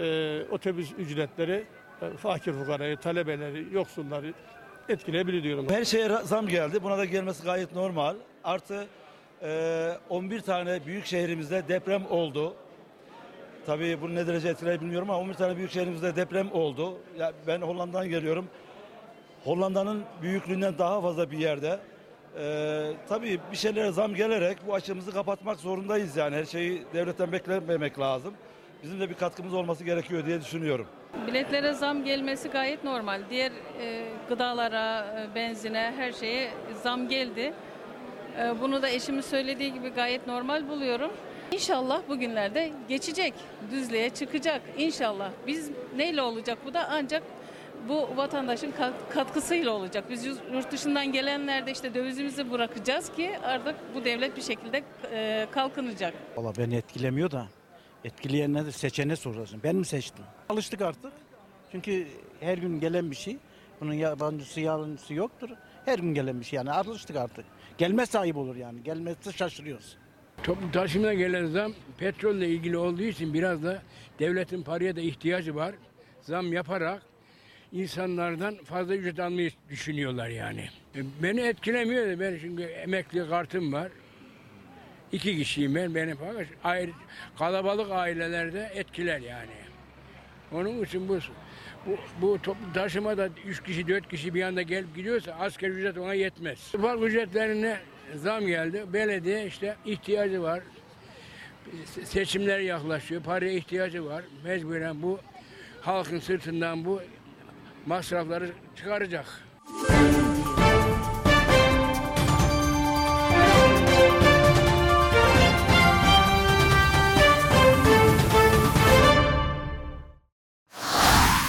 e, otobüs ücretleri e, fakir fukarayı, talebeleri, yoksulları etkileyebilir diyorum. Her şeye zam geldi. Buna da gelmesi gayet normal. Artı 11 tane büyük şehrimizde deprem oldu. Tabii bunu ne derece etkiler bilmiyorum ama 11 tane büyük şehrimizde deprem oldu. Ya ben Hollanda'dan geliyorum. Hollanda'nın büyüklüğünden daha fazla bir yerde. E, tabii bir şeylere zam gelerek bu açığımızı kapatmak zorundayız yani. Her şeyi devletten beklememek lazım. Bizim de bir katkımız olması gerekiyor diye düşünüyorum. Biletlere zam gelmesi gayet normal. Diğer e, gıdalara, e, benzine her şeye zam geldi. E, bunu da eşimin söylediği gibi gayet normal buluyorum. İnşallah bugünlerde geçecek, düzlüğe çıkacak İnşallah. Biz neyle olacak bu da ancak bu vatandaşın kat- katkısıyla olacak. Biz yurt- dışından gelenler de işte dövizimizi bırakacağız ki artık bu devlet bir şekilde e, kalkınacak. Valla beni etkilemiyor da etkileyenler de seçene soracaksın. Ben mi seçtim? Alıştık artık. Çünkü her gün gelen bir şey. Bunun yabancısı yabancısı yoktur. Her gün gelen bir şey yani alıştık artık. Gelmez sahip olur yani. Gelmezse şaşırıyoruz. Toplu taşımına gelen zam petrolle ilgili olduğu için biraz da devletin paraya da ihtiyacı var. Zam yaparak insanlardan fazla ücret almayı düşünüyorlar yani. E, Beni etkilemiyor da ben çünkü emekli kartım var. İki kişiyim ben. Benim ayrı, kalabalık ailelerde etkiler yani. Onun için bu bu, bu toplu taşımada üç kişi dört kişi bir anda gelip gidiyorsa asgari ücret ona yetmez. Park ücretlerine zam geldi. Belediye işte ihtiyacı var. Se- Seçimler yaklaşıyor. Paraya ihtiyacı var. Mecburen bu halkın sırtından bu masrafları çıkaracak.